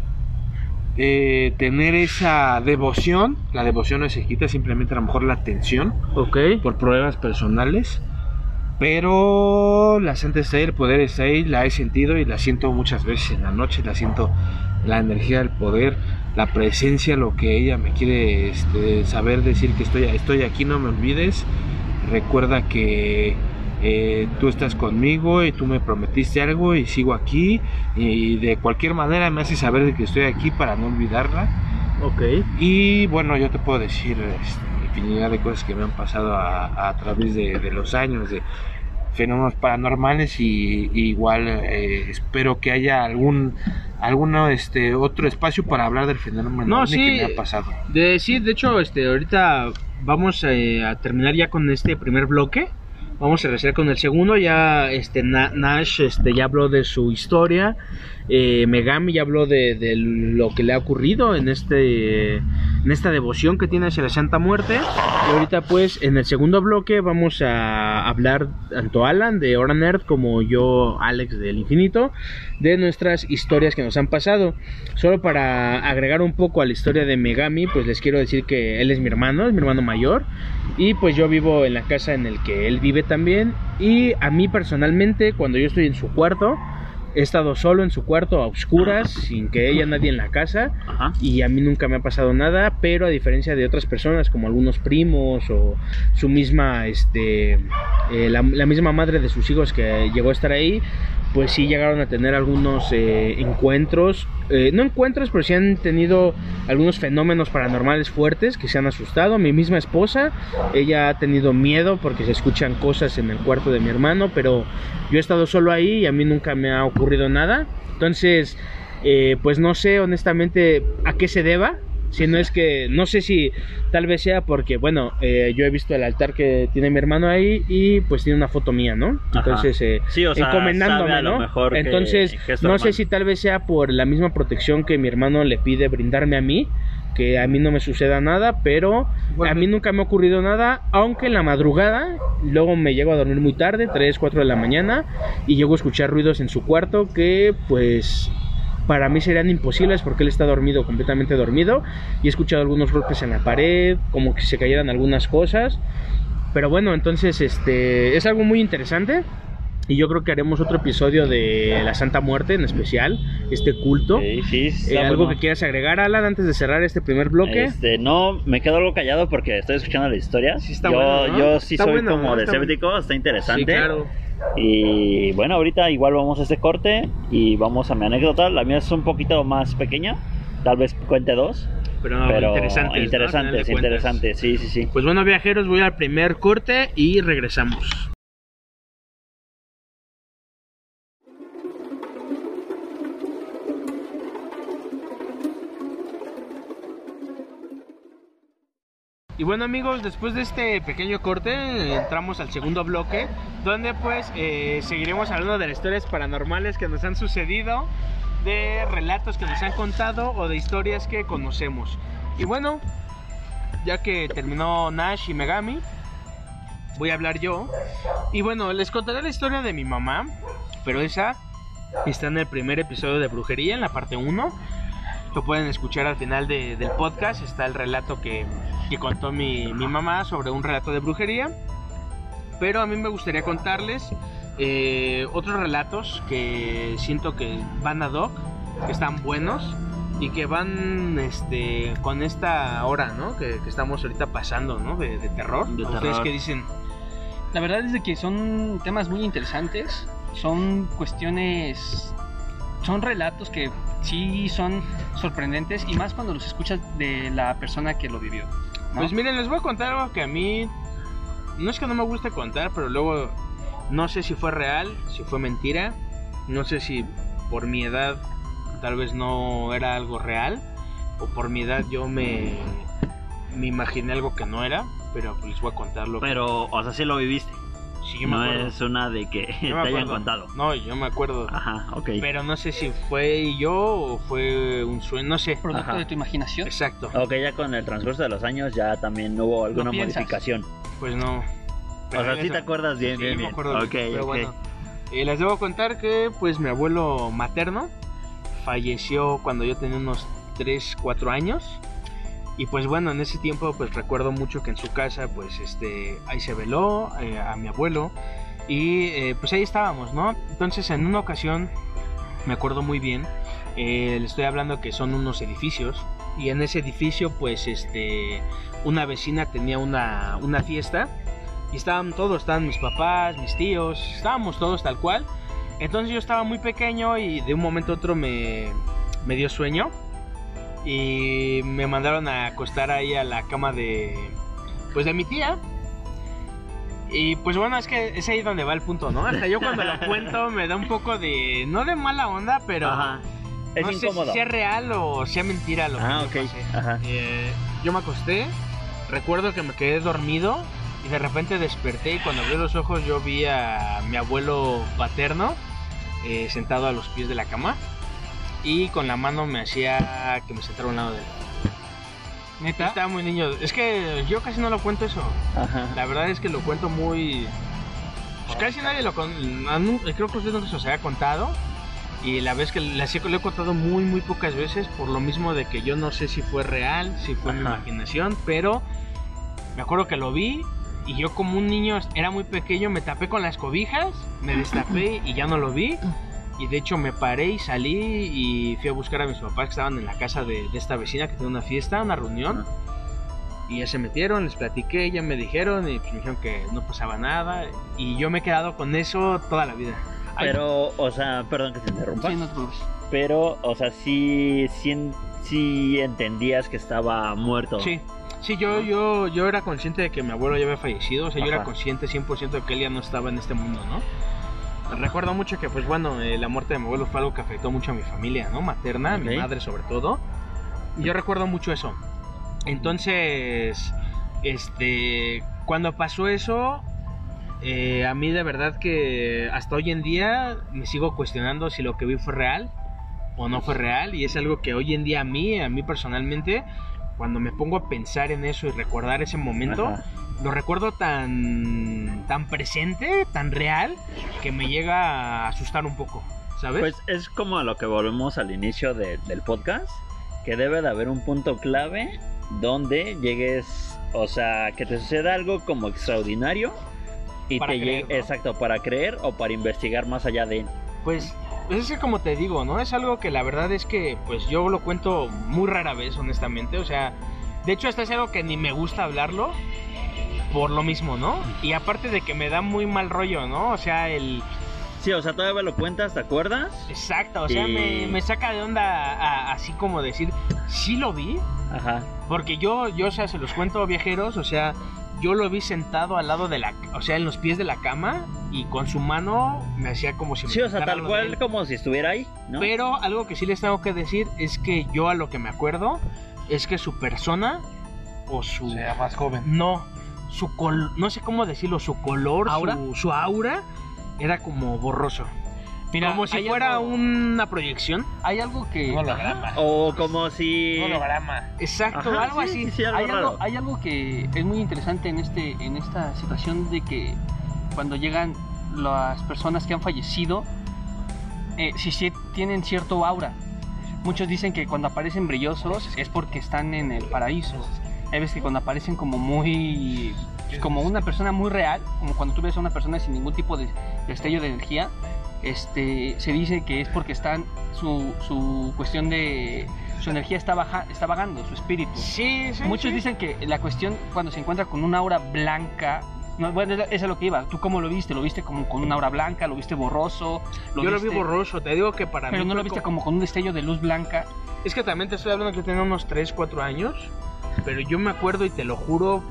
eh, tener esa devoción. La devoción no se quita, simplemente a lo mejor la atención Ok. por problemas personales. Pero la Santa está ahí, el poder está ahí, la he sentido y la siento muchas veces en la noche, la siento la energía, el poder, la presencia, lo que ella me quiere este, saber decir que estoy, estoy aquí, no me olvides. Recuerda que eh, tú estás conmigo y tú me prometiste algo y sigo aquí y de cualquier manera me hace saber de que estoy aquí para no olvidarla. Ok. Y bueno, yo te puedo decir este, infinidad de cosas que me han pasado a, a través de, de los años, de fenómenos paranormales y, y igual eh, espero que haya algún alguno este otro espacio para hablar del fenómeno No, sí. que me ha pasado. De, sí, de hecho, este, ahorita vamos eh, a terminar ya con este primer bloque. Vamos a regresar con el segundo. Ya este, Na- Nash este, ya habló de su historia. Eh, Megami ya habló de, de lo que le ha ocurrido en, este, en esta devoción que tiene hacia la Santa Muerte. Y ahorita, pues, en el segundo bloque vamos a hablar tanto Alan de Hora Nerd como yo, Alex del Infinito, de nuestras historias que nos han pasado. Solo para agregar un poco a la historia de Megami, pues les quiero decir que él es mi hermano, es mi hermano mayor. Y pues yo vivo en la casa en el que él vive también. Y a mí personalmente, cuando yo estoy en su cuarto, he estado solo en su cuarto a oscuras, sin que haya nadie en la casa. Ajá. Y a mí nunca me ha pasado nada, pero a diferencia de otras personas, como algunos primos o su misma, este, eh, la, la misma madre de sus hijos que llegó a estar ahí, pues sí llegaron a tener algunos eh, encuentros, eh, no encuentros, pero sí han tenido algunos fenómenos paranormales fuertes que se han asustado. Mi misma esposa, ella ha tenido miedo porque se escuchan cosas en el cuarto de mi hermano, pero yo he estado solo ahí y a mí nunca me ha ocurrido nada. Entonces, eh, pues no sé honestamente a qué se deba. Si no es que, no sé si tal vez sea porque, bueno, eh, yo he visto el altar que tiene mi hermano ahí y pues tiene una foto mía, ¿no? Entonces, eh, Sí, o sea, encomendándome, sabe a lo ¿no? mejor Entonces, que no sé si tal vez sea por la misma protección que mi hermano le pide brindarme a mí, que a mí no me suceda nada, pero Bueno. a mí nunca me ha ocurrido nada, aunque en la madrugada, luego me llego a dormir muy tarde, 3, 4 de la mañana, y llego a escuchar ruidos en su cuarto que pues para mí serían imposibles porque él está dormido, completamente dormido, y he escuchado algunos golpes en la pared, como que se cayeran algunas cosas, pero bueno, entonces este es algo muy interesante. Y yo creo que haremos otro episodio de la Santa Muerte en especial, este culto. Sí, sí, Eh, está ¿Algo bueno. que quieras agregar, Alan, antes de cerrar este primer bloque? Este, no, me quedo algo callado porque estoy escuchando la historia. Sí está yo, bueno, ¿no? yo sí Está soy bueno, como ¿no? de Está escéptico, está interesante. Sí, claro. Y bueno, ahorita igual vamos a este corte y vamos a mi anécdota. La mía es un poquito más pequeña, tal vez cuente dos, Pero, pero interesantes, interesantes, sí, sí, sí. Pues bueno, viajeros, voy al primer corte y regresamos. Y bueno amigos, después de este pequeño corte entramos al segundo bloque donde pues eh, seguiremos hablando de las historias paranormales que nos han sucedido, de relatos que nos han contado o de historias que conocemos. Y bueno, ya que terminó Nash y Megami, voy a hablar yo. Y bueno, les contaré la historia de mi mamá, pero esa está en el primer episodio de Brujería, en la parte 1. Lo pueden escuchar al final de- del podcast, está el relato que, que contó mi, mi mamá sobre un relato de brujería. Pero a mí me gustaría contarles eh, otros relatos que siento que van ad hoc, que están buenos y que van este, con esta hora ¿no? que, que estamos ahorita pasando ¿no? de, de terror. De ¿Ustedes terror. qué dicen? La verdad es de que son temas muy interesantes, son cuestiones, son relatos que sí son sorprendentes y más cuando los escuchas de la persona que lo vivió. ¿no? Pues miren, les voy a contar algo que a mí no es que no me guste contar, pero luego no sé si fue real, si fue mentira, no sé si por mi edad tal vez no era algo real o por mi edad yo me me imaginé algo que no era, pero pues les voy a contar lo que Pero, o sea, sí lo viviste. Sí, yo me No acuerdo. es una de que te hayan contado. No, yo me acuerdo. Ajá, ok. Pero no sé si fue yo o fue un sueño, no sé. Producto Ajá. de tu imaginación. Exacto. Ok, ya con el transcurso de los años ya también hubo alguna No modificación. Pues no. O sea, sí te acuerdas bien, Sí, bien, me bien. acuerdo Ok, bien, pero ok. bueno. Eh, les debo contar que pues mi abuelo materno falleció cuando yo tenía unos 3, 4 años. Y pues bueno, en ese tiempo pues recuerdo mucho que en su casa pues este ahí se veló eh, a mi abuelo y eh, pues ahí estábamos, ¿no? Entonces en una ocasión me acuerdo muy bien, eh, le estoy hablando que son unos edificios y en ese edificio pues este una vecina tenía una, una fiesta y estaban todos, estaban mis papás, mis tíos, estábamos todos tal cual. Entonces yo estaba muy pequeño y de un momento a otro me, me dio sueño y me mandaron a acostar ahí a la cama de pues de mi tía. Y pues bueno, es que es ahí donde va el punto, ¿no? Hasta yo cuando lo *laughs* cuento me da un poco de no de mala onda, pero Ajá. Es no sé si sea real o sea mentira lo Ah, que ok. me pasé. Ajá. Eh, yo me acosté, recuerdo que me quedé dormido y de repente desperté y cuando abrí los ojos yo vi a mi abuelo paterno eh, sentado a los pies de la cama y con la mano me hacía que me sentara a un lado de él. Neta. Estaba muy niño. Es que yo casi no lo cuento eso. Ajá. La verdad es que lo cuento muy... Pues casi nadie lo... Con... Creo que usted nunca se los había contado. Y la vez que lo he contado muy, muy pocas veces. Por lo mismo de que yo no sé si fue real, si fue mi Ajá. imaginación. Pero me acuerdo que lo vi. Y yo como un niño era muy pequeño, me tapé con las cobijas, me destapé y ya no lo vi. Y de hecho me paré y salí y fui a buscar a mis papás que estaban en la casa de, de esta vecina que tenía una fiesta, una reunión. Y ya se metieron, les platiqué, ya me dijeron y pues me dijeron que no pasaba nada. Y yo me he quedado con eso toda la vida. Ay, Pero, o sea, perdón que te interrumpa. Sí, no te. Pero, o sea, sí, sí, sí entendías que estaba muerto. Sí, sí, yo, yo, yo era consciente de que mi abuelo ya había fallecido. O sea, yo era Ajá. consciente 100% de que él ya no estaba en este mundo, ¿no? Recuerdo mucho que, pues bueno, eh, la muerte de mi abuelo fue algo que afectó mucho a mi familia, ¿no? Materna, a mi madre sobre todo. Y yo recuerdo mucho eso. Entonces, este, cuando pasó eso, eh, a mí de verdad que hasta hoy en día me sigo cuestionando si lo que vi fue real o no fue real. Y es algo que hoy en día a mí, a mí personalmente, cuando me pongo a pensar en eso y recordar ese momento, Ajá. Lo recuerdo tan, tan presente, tan real, que me llega a asustar un poco, ¿sabes? Pues es como a lo que volvemos al inicio de- del podcast, que debe de haber un punto clave donde llegues, o sea, que te suceda algo como extraordinario y Para te creer, llegue, ¿no? exacto, para creer o para investigar más allá de. Pues es que como te digo, ¿no? Es algo que la verdad es que pues yo lo cuento muy rara vez, honestamente. O sea, de hecho hasta es algo que ni me gusta hablarlo por lo mismo, ¿no? Y aparte de que me da muy mal rollo, ¿no? O sea, el... Sí, o sea, todavía lo cuentas, ¿te acuerdas? Exacto, o sea, Y- me, me saca de onda a- así como decir, sí lo vi, Ajá. porque yo, yo, o sea, se los cuento viajeros, o sea, yo lo vi sentado al lado de la, o sea, en los pies de la cama y con su mano me hacía como si me Sí, o sea, tal cual como si estuviera ahí, ¿no? Pero algo que sí les tengo que decir es que yo a lo que me acuerdo es que su persona o su Sea más joven. no su col no sé cómo decirlo su color ¿Aura? Su, su aura era como borroso Mira, como si hay fuera algo- una proyección Hay algo que. Un holograma. O como si... Un holograma. exacto Ajá, algo sí, así sí, sí, algo hay, algo, hay algo que es muy interesante en este en esta situación de que cuando llegan las personas que han fallecido eh, si sí tienen cierto aura muchos dicen que cuando aparecen brillosos es porque están en el paraíso hay veces que cuando aparecen como muy como una persona muy real como cuando tú ves a una persona sin ningún tipo de destello de energía este se dice que es porque están su, su cuestión de su energía está baja, está vagando su espíritu sí, sí Muchos sí. dicen que la cuestión cuando se encuentra con una aura blanca, no, bueno, eso es lo que iba. ¿Tú cómo lo viste? ¿Lo viste como con una aura blanca? ¿Lo viste borroso? yo lo vi borroso te digo que para Pero mí no lo viste como- como con un destello de luz blanca. es que también te estoy hablando que tenía unos 3, 4 años pero yo me acuerdo y te lo juro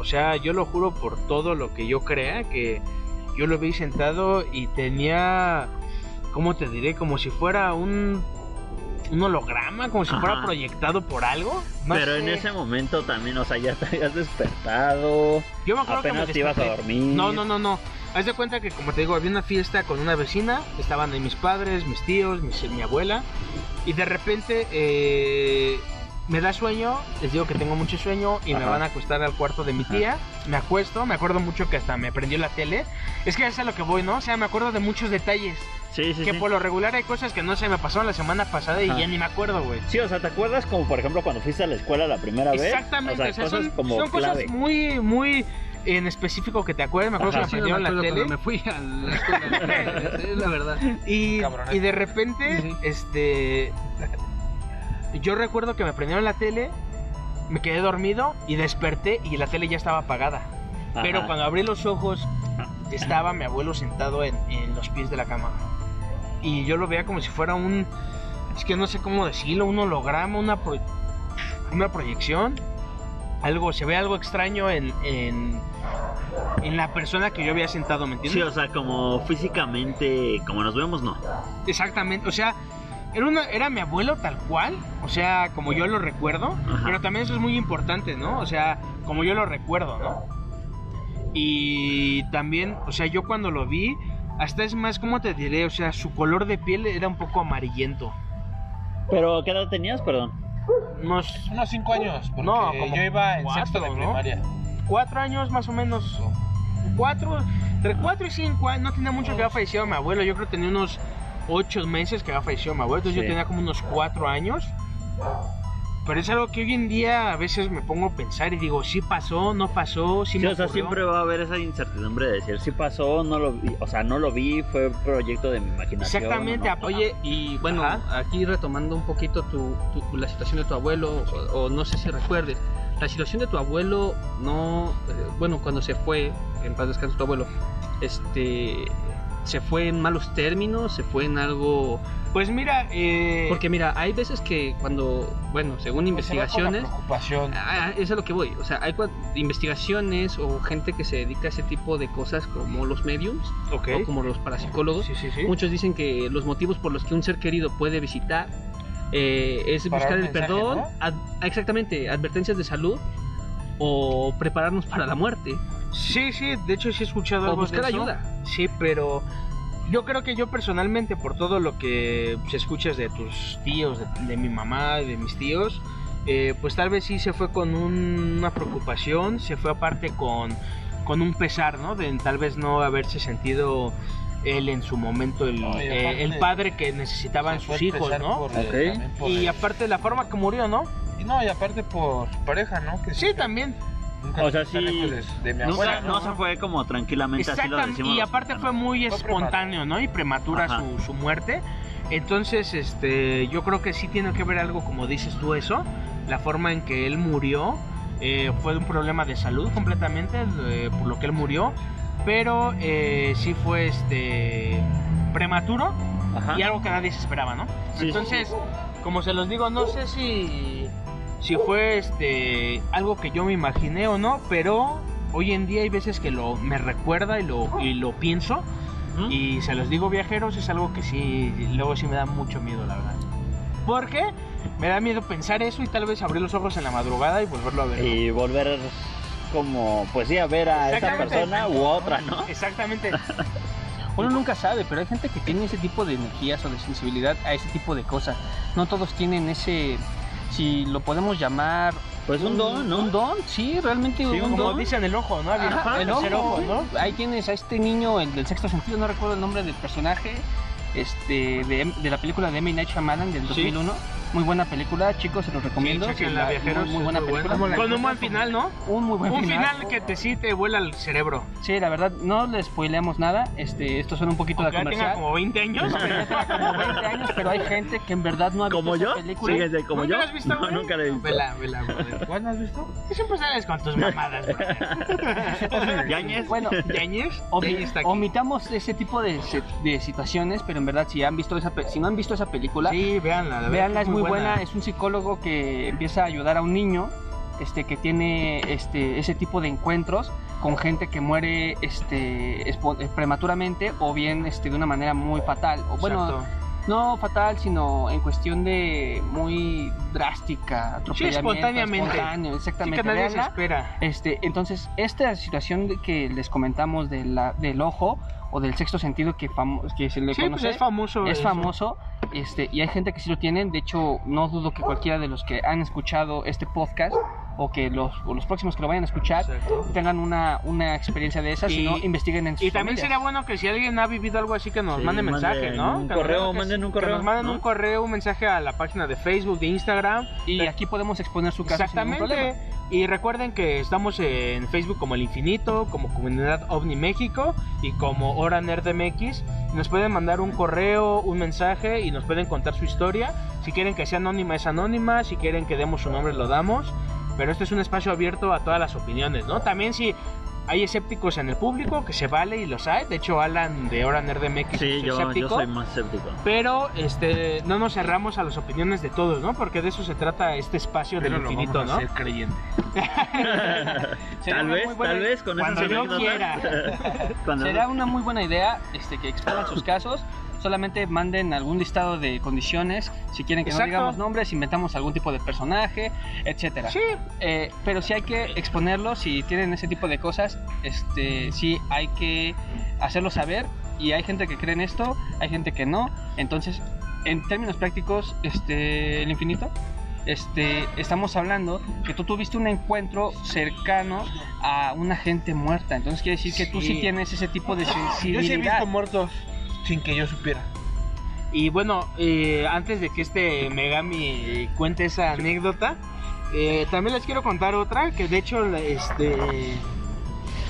o sea yo lo juro por todo lo que yo crea que yo lo vi sentado y tenía ¿cómo te diré? como si fuera un un holograma como si fuera proyectado por algo No Pero en ese momento también, o sea, ya te habías despertado, yo me acuerdo que apenas me te ibas a dormir. No, no, no, no. Haz de cuenta que, como te digo, había una fiesta con una vecina. Estaban ahí mis padres, mis tíos, mis- mi abuela. Y de repente, eh, me da sueño, les digo que tengo mucho sueño y me van a acostar al cuarto de mi tía. Me acuesto, me acuerdo mucho que hasta me prendió la tele. Es que es a lo que voy, ¿no? O sea, me acuerdo de muchos detalles. Sí, sí, que sí. por lo regular hay cosas que no se me pasaron la semana pasada y Ajá. ya ni me acuerdo, güey. Sí, o sea, ¿te acuerdas como por ejemplo cuando fuiste a la escuela la primera vez? Exactamente, O sea, cosas son, como son cosas muy, muy en específico que te acuerdas. Me acuerdo Ajá. que Sí, me no me prendieron la acuerdo tele. cuando me fui a la escuela. *laughs* es la verdad. Y, de repente, Sí, sí. este. Yo recuerdo que me prendieron la tele, me quedé dormido y desperté y la tele ya estaba apagada. Pero cuando abrí los ojos, estaba mi abuelo sentado en, en los pies de la cama. Y yo lo veía como si fuera un. Es que no sé cómo decirlo, un holograma, una, pro- una proyección. Algo, se ve algo extraño en, en, en la persona que yo había sentado, ¿me entiendes? Sí, o sea, como físicamente, como nos vemos, no. Exactamente, o sea, era, una, era mi abuelo tal cual, o sea, como yo lo recuerdo, Ajá. pero también eso es muy importante, ¿no? O sea, como yo lo recuerdo, ¿no? Y también, o sea, yo cuando lo vi, hasta es más, ¿cómo te diré? O sea, su color de piel era un poco amarillento. Pero, ¿qué edad tenías? Perdón. Unos Unos 5 años, porque No, como yo iba en cuatro, sexto de ¿no? primaria. cuatro años más o menos. Cuatro, entre cuatro y cinco años, no tenía mucho que había fallecido mi abuelo, yo creo que tenía unos ocho meses que había fallecido mi abuelo, entonces Sí. yo tenía como unos cuatro años. Pero es algo que hoy en día a veces me pongo a pensar y digo, sí pasó, no pasó, sí, Sí, me o sea, ocurrió. siempre va a haber esa incertidumbre de decir si pasó, no lo vi, o sea, no lo vi, fue proyecto de mi imaginación. Exactamente, no. Oye, y bueno, Ajá. aquí retomando un poquito tu, tu- la situación de tu abuelo, o, o no sé si recuerdes, la situación de tu abuelo, no, eh, bueno, cuando se fue, en paz descanse tu abuelo, este, se fue en malos términos, se fue en algo, Pues mira, eh, porque mira, hay veces que cuando, bueno, según Pues se investigaciones, preocupación. Ah, eso es a lo que voy. O sea, hay investigaciones o gente que se dedica a ese tipo de cosas como los mediums ok. o como los parapsicólogos. Sí, sí, sí. Muchos dicen que los motivos por los que un ser querido puede visitar eh, es Para buscar el mensaje, perdón, ¿no? ad- exactamente, advertencias de salud o prepararnos para la muerte Sí, sí, de hecho sí he escuchado o algo de buscar eso. ayuda. Sí, pero yo creo que yo personalmente, por todo lo que se escuchas de tus tíos, de, de mi mamá, de mis tíos, eh, pues tal vez sí se fue con un- una preocupación, se fue aparte con, con un pesar, ¿no? De tal vez no haberse sentido él en su momento el, No, eh, el padre que necesitaban sus hijos, ¿no? por, Ok. también por Y el- aparte la forma que murió, ¿no? y no, y aparte por su pareja, ¿no? Que Sí, también. Nunca O sea, sí, de, de mi No, abuela, no, ¿no? se fue como tranquilamente, así lo decimos. y aparte fue muy Fue espontáneo, ¿no? Y prematura su, su muerte. Entonces, este, yo creo que sí tiene que ver algo, como dices tú, eso. La forma en que él murió eh, fue un problema de salud completamente, eh, por lo que él murió. Pero eh, sí fue este prematuro Ajá. y algo que nadie se esperaba, ¿no? Sí, Entonces, como se los digo, no sé si, si fue este algo que yo me imaginé o no, pero hoy en día hay veces que lo me recuerda y lo, y lo pienso. Ujú. Y se los digo viajeros, es algo que sí, luego sí me da mucho miedo, la verdad. Porque me da miedo pensar eso y tal vez abrir los ojos en la madrugada y volverlo a ver. ¿no? Y volver como, pues sí, a ver a esa persona u otra, ¿no? Exactamente. *laughs* Uno nunca sabe, pero hay gente que tiene ese tipo de energías o de sensibilidad a ese tipo de cosas. No todos tienen ese, si lo podemos llamar... Pues un don, ¿no? Un don, sí, realmente Sí, un Como don. dicen el ojo, ¿no? Ajá, el ojo, ojo, ¿no? Ahí tienes a este niño, el del sexto sentido, no recuerdo el nombre del personaje, este, de, de la película de M. Night Shyamalan del 2001. Muy buena película, chicos, se los recomiendo. Sí, La- viajeros, Muy, muy buena película. buena. Con un buen final, ¿no? Un muy buen Un final. final que te sí te vuela el cerebro. Sí, la verdad, no le spoileamos nada. Este, esto suena un poquito de Aunque ya comercial. tenga como 20 años. Pero como 20 años, pero hay gente que en verdad no ha visto Como esa yo, película. como ¿Nunca yo. la has visto, no, nunca la he visto. Vela, vela, brother. ¿Cuál no has visto? ¿Qué siempre sales con tus mamadas, brother? Yañez. Bueno, ¿Yañez? Omi- Yañez está aquí. omitamos ese tipo de, de situaciones, pero en verdad si han visto esa pe- si no han visto esa película, Sí, véanla. la verdad Veanla, que es muy buena. Es un psicólogo que empieza a ayudar a un niño este, que tiene este, ese tipo de encuentros con gente que muere este, eh, prematuramente o bien este, de una manera muy fatal. O bueno, Exacto. no fatal, sino en cuestión de muy drástica, atropellamiento, espontáneamente. espontáneo, Sí, exactamente. que nadie se espera. Este, entonces, esta situación que les comentamos de la- del ojo o del sexto sentido que, que se le Sí, pues conoce. es famoso. es eso. famoso este y hay gente que sí lo tienen de hecho no dudo que cualquiera de los que han escuchado este podcast o que los, o los próximos que lo vayan a escuchar Exacto. tengan una, una experiencia de esas y, no investiguen en sus Y también familias. sería bueno que si alguien ha vivido algo así que nos Sí, mande mensaje, ¿no? un Que correo, manden un que correo, nos manden ¿no? un correo, un mensaje a la página de Facebook, de Instagram. y aquí podemos exponer su caso sin ningún Exactamente. problema. Y recuerden que estamos en Facebook como El Infinito, como Comunidad OVNI México y como Hora Nerd MX. Nos pueden mandar un correo, un mensaje y nos pueden contar su historia. Si quieren que sea anónima, es anónima. Si quieren que demos su nombre, lo damos. Pero este es un espacio abierto a todas las opiniones, ¿no? También si hay escépticos en el público, que se vale y los hay. De hecho, Alan de Hora Nerd MX Sí, es yo, yo escéptico. soy más escéptico. Pero este, no nos cerramos a las opiniones de todos, ¿no? Porque de eso se trata este espacio Pero del lo infinito, vamos a ¿no? hacer creyente. Sería *laughs* tal una vez, muy buena- tal vez con Cuando yo quiera. *laughs* Cuando- Sería una muy buena idea este, que expongan sus casos. Solamente manden algún listado de condiciones. Si quieren que Exacto. no digamos nombres, inventamos algún tipo de personaje, etcétera. Sí, Eh, pero sí hay que exponerlo. Si tienen ese tipo de cosas, este, sí hay que hacerlo saber. Y hay gente que cree en esto, hay gente que no. Entonces, en términos prácticos, este, el infinito. Este, estamos hablando que tú tuviste un encuentro cercano a una gente muerta. Entonces quiere decir que tú sí Sí. tienes ese tipo de Yo sí he sensibilidad. visto muertos sin que yo supiera. Y bueno, eh, antes de que este Megami cuente esa anécdota, eh, también les quiero contar otra que de hecho, este,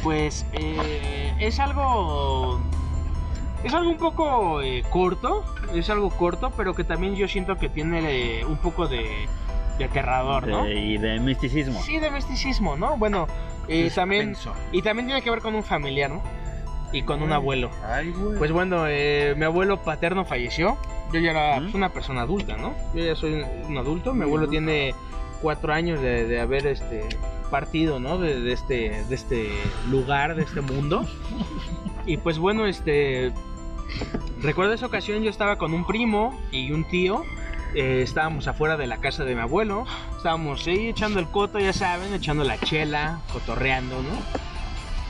pues eh, es algo, es algo un poco eh, corto, es algo corto, pero que también yo siento que tiene eh, un poco de, de aterrador, ¿no? de- y de misticismo. Sí, de misticismo, ¿no? Bueno, eh, también y también tiene que ver con un familiar, ¿no? Y con un Ay. abuelo. Ay, güey. Pues bueno, eh, mi abuelo paterno falleció. Yo ya era pues, una persona adulta, ¿no? Yo ya soy un, un adulto. Mi abuelo tiene cuatro años de, de haber este partido, ¿no? De, de este, de este lugar, de este mundo. *laughs* Y pues bueno, este. Recuerdo esa ocasión, yo estaba con un primo y un tío. eh, estábamos afuera de la casa de mi abuelo. Estábamos ahí echando el coto, ya saben, echando la chela, cotorreando, ¿no?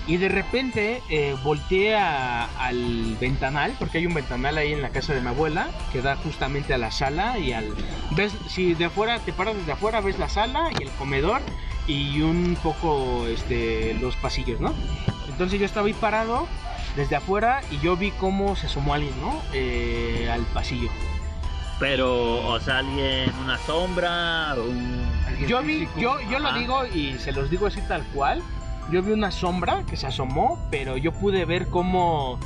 Y de repente eh, volteé a- al ventanal, porque hay un ventanal ahí en la casa de mi abuela, que da justamente a la sala y al... Ves, si de afuera, te paras desde afuera, ves la sala y el comedor y un poco este, los pasillos, ¿no? Entonces yo estaba ahí parado desde afuera y yo vi cómo se asomó alguien, ¿no? Eh, al pasillo. Pero, o sea, alguien, una sombra, un... Yo vi, físico. yo, yo lo digo y se los digo así tal cual. Yo vi una sombra que se asomó, pero yo pude ver cómo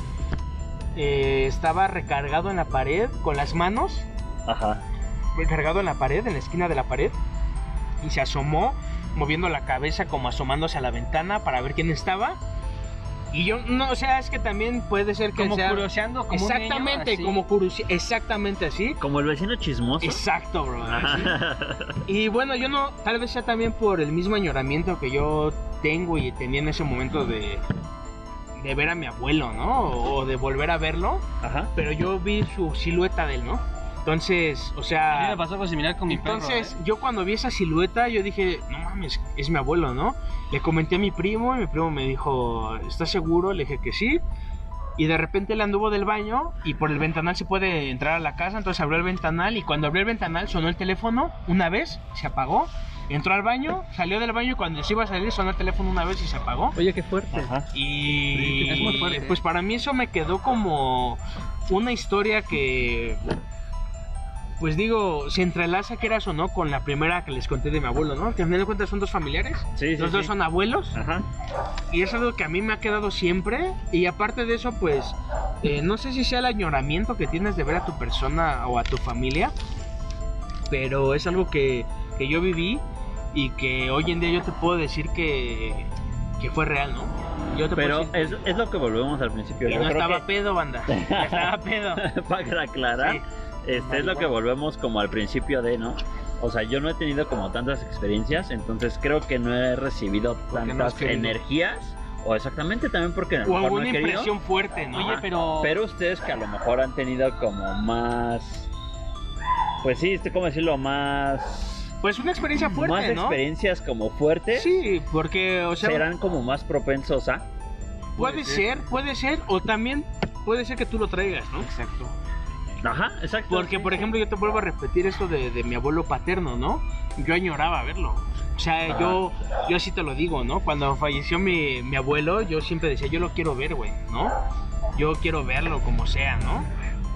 eh, estaba recargado en la pared con las manos, Ajá. recargado en la pared, en la esquina de la pared, y se asomó, moviendo la cabeza como asomándose a la ventana para ver quién estaba. Y yo, no, o sea, es que también puede ser que como sea... curioseando, como un niño, Exactamente, así. como curiosi- exactamente así. Como el vecino chismoso. Exacto, bro. Y bueno, yo no, tal vez sea también por el mismo añoramiento que yo tengo y tenía en ese momento de, de ver a mi abuelo, ¿no? O de volver a verlo, Ajá. pero yo vi su silueta de él, ¿no? Entonces, o A mí sea, me pasó algo similar con mi entonces perro. ¿eh? yo cuando vi esa silueta, yo dije, no mames, es mi abuelo, ¿no? Le comenté a mi primo y mi primo me dijo, ¿estás seguro? Le dije que sí. Y de repente él anduvo del baño y por el ventanal se puede entrar a la casa, entonces abrió el ventanal y cuando abrió el ventanal sonó el teléfono una vez, se apagó, entró al baño, salió del baño y cuando se iba a salir sonó el teléfono una vez y se apagó. Oye, qué fuerte. Ajá. Y Es muy fuerte. pues para mí eso me quedó como una historia que pues digo, se entrelaza quieras o no con la primera que les conté de mi abuelo, ¿no? Que al final de cuentas son dos familiares, Sí, sí, los dos sí. son abuelos Ajá. y es algo que a mí me ha quedado siempre y aparte de eso pues eh, no sé si sea el añoramiento que tienes de ver a tu persona o a tu familia, pero es algo que, que yo viví y que hoy en día yo te puedo decir que, que fue real, ¿no? Yo te Pero puedo decir- es, es lo que volvemos al principio. Yo no estaba que- pedo, banda. Estaba pedo. *laughs* para aclarar, Sí. Este es lo que volvemos como al principio de, ¿no? O sea, yo no he tenido como tantas experiencias, entonces creo que no he recibido no tantas energías. O exactamente también porque a lo O mejor no alguna he querido. impresión fuerte, ¿no? Oye, pero. Pero ustedes que a lo mejor han tenido como más. Pues sí, este, ¿cómo decirlo? Más. Pues una experiencia fuerte, más ¿no? experiencias como fuertes. Sí, porque, o sea, serán como más propensos a. puede Puede ser, puede ser, o también puede ser que tú lo traigas, ¿no? Exacto. Ajá, exacto. Porque, por ejemplo, yo te vuelvo a repetir esto de, de mi abuelo paterno, ¿no? Yo añoraba verlo. O sea, Ajá. yo, yo así te lo digo, ¿no? Cuando falleció mi, mi abuelo, yo siempre decía, yo lo quiero ver, güey, ¿no? Yo quiero verlo como sea, ¿no?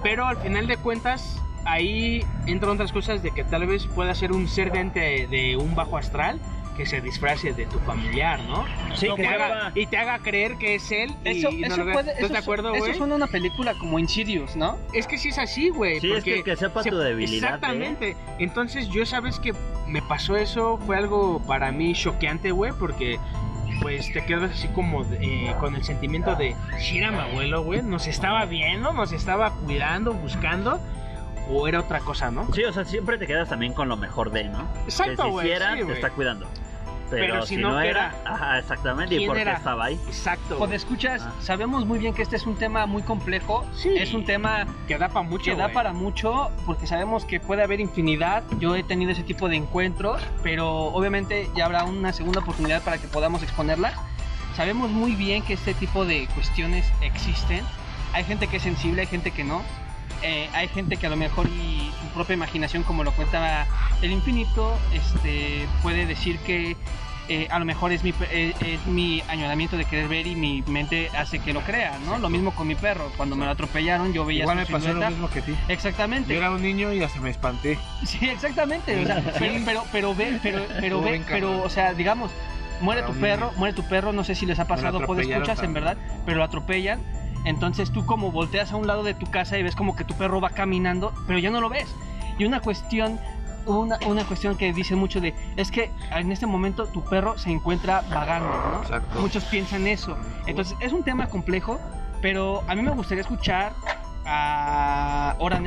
Pero al final de cuentas, ahí entran otras cosas de que tal vez pueda ser un ser de, de un bajo astral que se disfrace de tu familiar, ¿no? Sí, y, que te haga, haga- y te haga creer que es él Eso, y eso puede, ¿Estás eso, de acuerdo, eso güey? suena a una película como Insidious, ¿no? Es que sí es así, güey. Sí, es que, que sepa se- tu debilidad. ¿eh? Exactamente. Entonces, yo sabes que me pasó eso, fue algo para mí choqueante, güey, porque pues te quedas así como eh, con el sentimiento de, si era mi abuelo, güey, nos estaba viendo, nos estaba cuidando, buscando, o era otra cosa, ¿no? Sí, o sea, siempre te quedas también con lo mejor de, ¿no? Exacto, que si güey. hiciera, sí, te güey. está cuidando. Pero, Pero si, si no, no, ¿qué era, ajá, exactamente. ¿Y ¿Quién por qué era? estaba ahí? Exacto. Cuando escuchas, Ah. sabemos muy bien que este es un tema muy complejo. Sí. Es un tema que da para mucho. que da güey. para mucho porque sabemos que puede haber infinidad. Yo he tenido ese tipo de encuentros, pero obviamente ya habrá una segunda oportunidad para que podamos exponerlas. Sabemos muy bien que este tipo de cuestiones existen. Hay gente que es sensible, hay gente que no. Eh, hay gente que a lo mejor y su propia imaginación, como lo cuenta el infinito, este, puede decir que eh, a lo mejor es mi, eh, es mi añoramiento de querer ver y mi mente hace que lo crea, ¿no? Lo mismo con mi perro. Cuando me lo atropellaron, yo veía Igual su me pasó silueta. lo mismo que a ti. Exactamente. Yo era un niño y hasta me espanté. Sí, exactamente. o sea, pero, pero, pero ve, pero, pero ve, pero, o sea, digamos, muere tu perro, muere tu perro, no sé si les ha pasado, puede escuchas en verdad, pero lo atropellan. Entonces tú como volteas a un lado de tu casa y ves como que tu perro va caminando, pero ya no lo ves. Y una cuestión, una, una cuestión que dice mucho de, es que en este momento tu perro se encuentra vagando, ¿no? Exacto. Muchos piensan eso. Entonces es un tema complejo, pero a mí me gustaría escuchar a Hora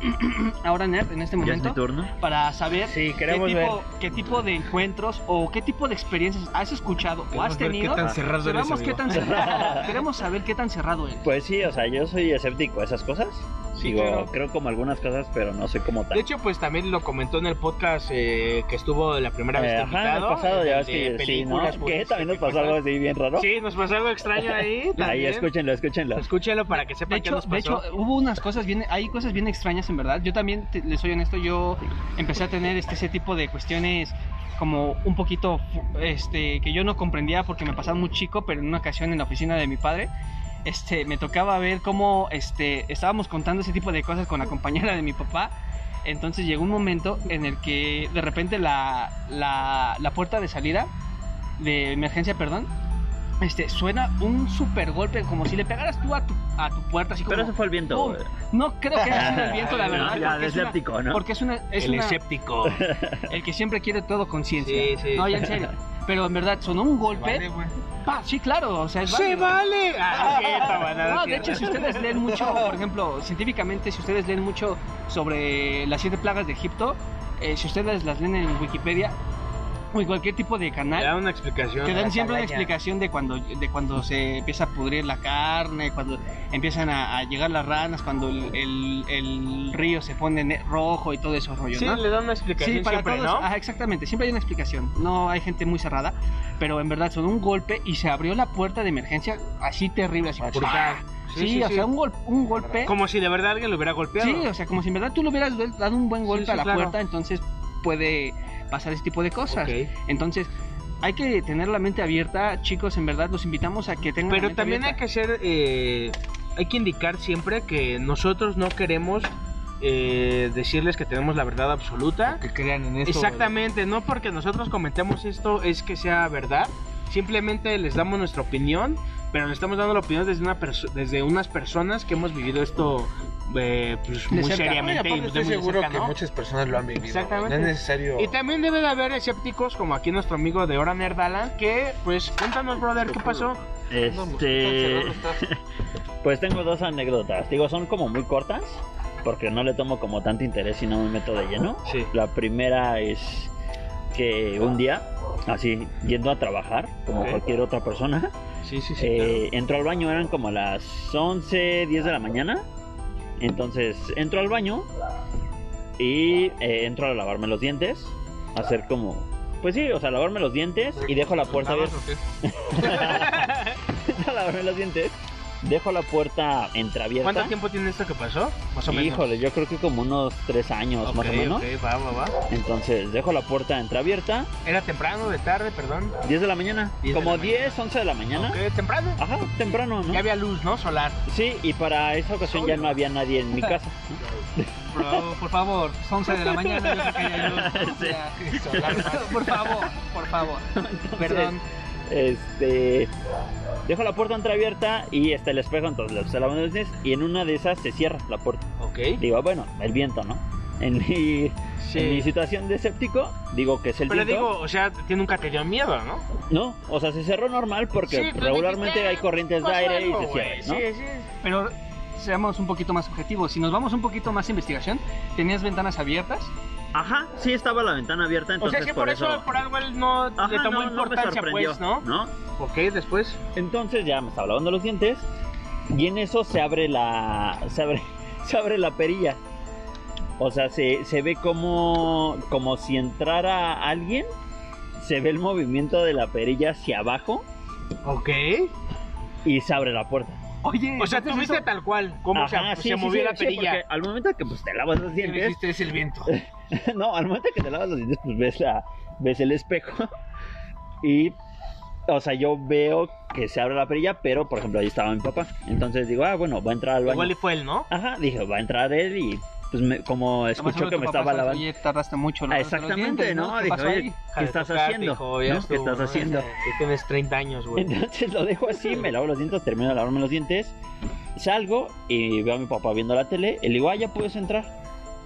*clears throat* Nerd, a Hora Nerd en este Ya es mi momento turno. para saber Sí, qué queremos tipo, qué tipo de encuentros o qué tipo de experiencias has escuchado o has Queremos ver tenido. qué tan cerrado eres, Queremos, qué tan cerrado- *laughs* queremos saber qué tan cerrado eres. Pues sí, o sea, yo soy escéptico a esas cosas. Sí, Digo, claro. creo como algunas cosas, pero no soy como tal. De hecho, pues también lo comentó en el podcast eh, que estuvo la primera vez Eh, ajá, invitado. pasado ya el ves de que sí, ¿no? pues, también nos ¿qué pasó algo así bien raro. Sí, nos pasó algo extraño ahí. *laughs* Ahí también. escúchenlo, escúchenlo. Escúchalo para que sepan De qué hecho, nos de pasó. hecho, hubo unas cosas bien, hay cosas bien extrañas en verdad. Yo también, les soy honesto, yo empecé a tener este, ese tipo de cuestiones como un poquito, este, que yo no comprendía porque me pasaba muy chico, pero en una ocasión en la oficina de mi padre, este, me tocaba ver cómo, este, estábamos contando ese tipo de cosas con la compañera de mi papá. Entonces llegó un momento en el que de repente la, la, la puerta de salida, de emergencia, perdón, este, suena un super golpe, como si le pegaras tú a tu, a tu puerta, así como... Pero eso fue el viento. ¡pum! güey. No creo que haya sido el viento, la *laughs* No, verdad. ya, porque es una- escéptico, ¿no? Porque es una... Es el una- escéptico. *laughs* el que siempre quiere todo con ciencia. Sí, sí. No, ya en serio. Pero en verdad, sonó un golpe. Vale. Sí, claro, o sea, es ¡Se válido. vale! Ah, qué tabanada, No, de hecho, si ustedes leen mucho, *laughs* por ejemplo, científicamente, si ustedes leen mucho sobre las siete plagas de Egipto, eh, si ustedes las leen en Wikipedia o en cualquier tipo de Te canal, dan una explicación. te dan siempre una explicación de cuando, de cuando se empieza a pudrir la carne, cuando empiezan a, a llegar las ranas, cuando el, el- el río se pone ne- rojo y todo eso rollo, Sí, ¿no? le dan una explicación Sí, para siempre, todos, ¿no? ajá, exactamente, siempre hay una explicación. No hay gente muy cerrada, pero en verdad sonó un golpe y se abrió la puerta de emergencia así terrible, así Brutal. ¡pah! Sí, o sea, un, gol- un golpe. Como si de verdad alguien lo hubiera golpeado. Sí, o sea, como si en verdad tú le hubieras dado un buen golpe sí, a la claro. puerta, entonces puede pasar ese tipo de cosas. Entonces, hay que tener la mente abierta, chicos, en verdad los invitamos a que tengan la Pero mente también hay que ser, eh, hay que indicar siempre que nosotros no queremos eh, decirles que tenemos la verdad absoluta. Que crean en esto. Exactamente, no porque nosotros comentemos esto es que sea verdad. Simplemente les damos nuestra opinión, pero le estamos dando la opinión desde, una perso- desde unas personas que hemos vivido esto eh, pues, muy cerca. Oye, seriamente y aparte de estoy muy seguro cerca, que ¿no? muchas personas lo han vivido. Exactamente. No es necesario. Y también debe de haber escépticos como aquí nuestro amigo de Hora Nerdalan que pues cuéntanos brother qué pasó. Este. *laughs* Pues tengo dos anécdotas. Digo, son como muy cortas. Porque no le tomo como tanto interés y no me meto de lleno. Sí. La primera es que un día, así yendo a trabajar, como Ok. cualquier otra persona, Sí, sí, sí. eh, entro al baño, eran como las 11, 10 de la mañana. Entonces entro al baño y eh, entro a lavarme los dientes, a hacer como, pues sí, o sea, lavarme los dientes y dejo la puerta abierta. a *laughs* lavarme los dientes dejo la puerta entreabierta. ¿Cuánto tiempo tiene esto que pasó? Más o menos. Híjole, yo creo que como unos tres años Ok, más o menos. ok, va, va, va. Entonces dejo la puerta entreabierta, ¿Era temprano, de tarde, perdón? 10 de la mañana, 10 de como la mañana. 10, 11 de la mañana. Ok, temprano. Ajá, temprano, ¿no? Ya había luz, ¿no? Solar. Sí, y para esa ocasión ya no había nadie en mi casa. *laughs* Por, por favor, son 11 de la mañana. Yo sé que hay luz. O sea, *laughs* por favor, por favor. *laughs* Perdón. Este. Dejo la puerta entreabierta y está el espejo, entonces le estoy lavando los dientes y en una de esas se cierra la puerta. Ok. Digo, bueno, el viento, ¿no? En mi, en mi situación de escéptico, digo que es el Pero viento. digo, o sea, te- nunca te dio miedo, ¿no? No, o sea, se cerró normal porque Sí, tú regularmente dijiste, hay corrientes de pasó aire algo, y se cierra, ¿no? Sí, sí. Pero seamos un poquito más objetivos. Si nos vamos un poquito más a investigación, ¿tenías ventanas abiertas? Ajá, sí estaba la ventana abierta, O entonces sea, que por, eso, por algo él no Ajá, le tomó no, importancia, pues, ¿no? ¿no? Ok, después. Entonces ya me estaba lavando los dientes y en eso se abre la se abre *laughs* se abre la perilla. O sea, se, se ve como como si entrara alguien. Se ve el movimiento de la perilla hacia abajo Ok. y se abre la puerta. Oye, O sea, tú viste eso- tal cual, cómo se, Ajá, se sí, sí, movió sí, la sí, perilla. porque al momento que pues te lavas los ¿Qué dientes, dijiste? Es el viento. *laughs* *laughs* no, al momento que te lavas los dientes, pues ves la, ves el espejo. *laughs* Y, o sea, yo veo que se abre la perilla, pero por ejemplo ahí estaba mi papá. Entonces digo, ah, bueno, va a entrar al baño. Igual y fue él, ¿no? Ajá, dije, va a entrar él y pues me- como escuchó que me estaba lavando. Oye, tardaste mucho. Ah, lavándote los exactamente, dientes, ¿no? ¿Qué Dije, oye? ¿qué estás tocarte, haciendo? hijo, ¿No? ¿Qué estuvo, estás ¿no? haciendo? *laughs* Que tienes 30 años, güey. Entonces lo dejo así, me lavo los dientes, termino de lavarme los dientes, salgo y veo a mi papá viendo la tele, y le digo, ah, ya puedes entrar.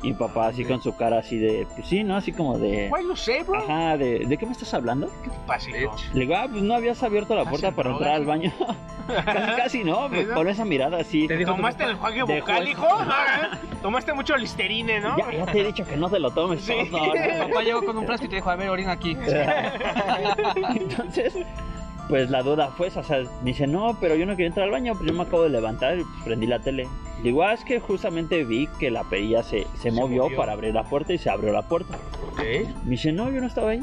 Y mi papá así con su cara así de, pues sí, ¿no? Así como de... Güey, lo sé, bro. Ajá, de, ¿de qué me estás hablando? Pasa, hijo. Le digo, ah, pues no habías abierto la ¿Estás puerta para entrar al baño. *laughs* casi, casi no, ¿Sí, no? con esa mirada así. ¿Te ¿Tomaste el enjuague eso. hijo? No, *laughs* ¿eh? Tomaste mucho listerine, ¿no? Ya, ya te he dicho que no te lo tomes. Sí. no, no, no. Papá llegó con un frasco y te dijo, a ver, orina aquí. *laughs* Entonces, pues la duda fue esa, o sea, dice, no, pero yo no quería entrar al baño, pues yo me acabo de levantar y pues, prendí la tele. Digo, ah, es que justamente vi que la perilla se, se, movió, movió. para abrir la puerta y se abrió la puerta. Ok. Me dice, no, yo no estaba ahí.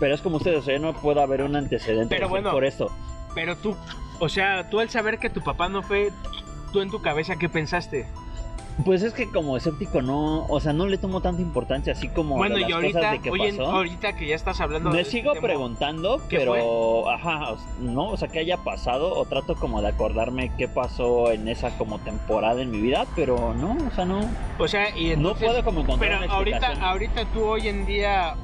Pero es como ustedes, o sea, yo no puedo haber un antecedente Pero bueno. por esto. Pero tú, o sea, tú al saber que tu papá no fue, tú en tu cabeza, ¿qué pensaste? Pues es que como escéptico no, o sea, no le tomo tanta importancia así como bueno, las y cosas ahorita, de qué oye, pasó. ahorita que ya estás hablando Me de este sigo preguntando, ¿Qué pero ajá, no, o sea, que haya pasado o trato como de acordarme qué pasó en esa como temporada en mi vida, pero no, o sea, no. O sea, y no puedo como encontrar Pero una ahorita, ahorita tú hoy en día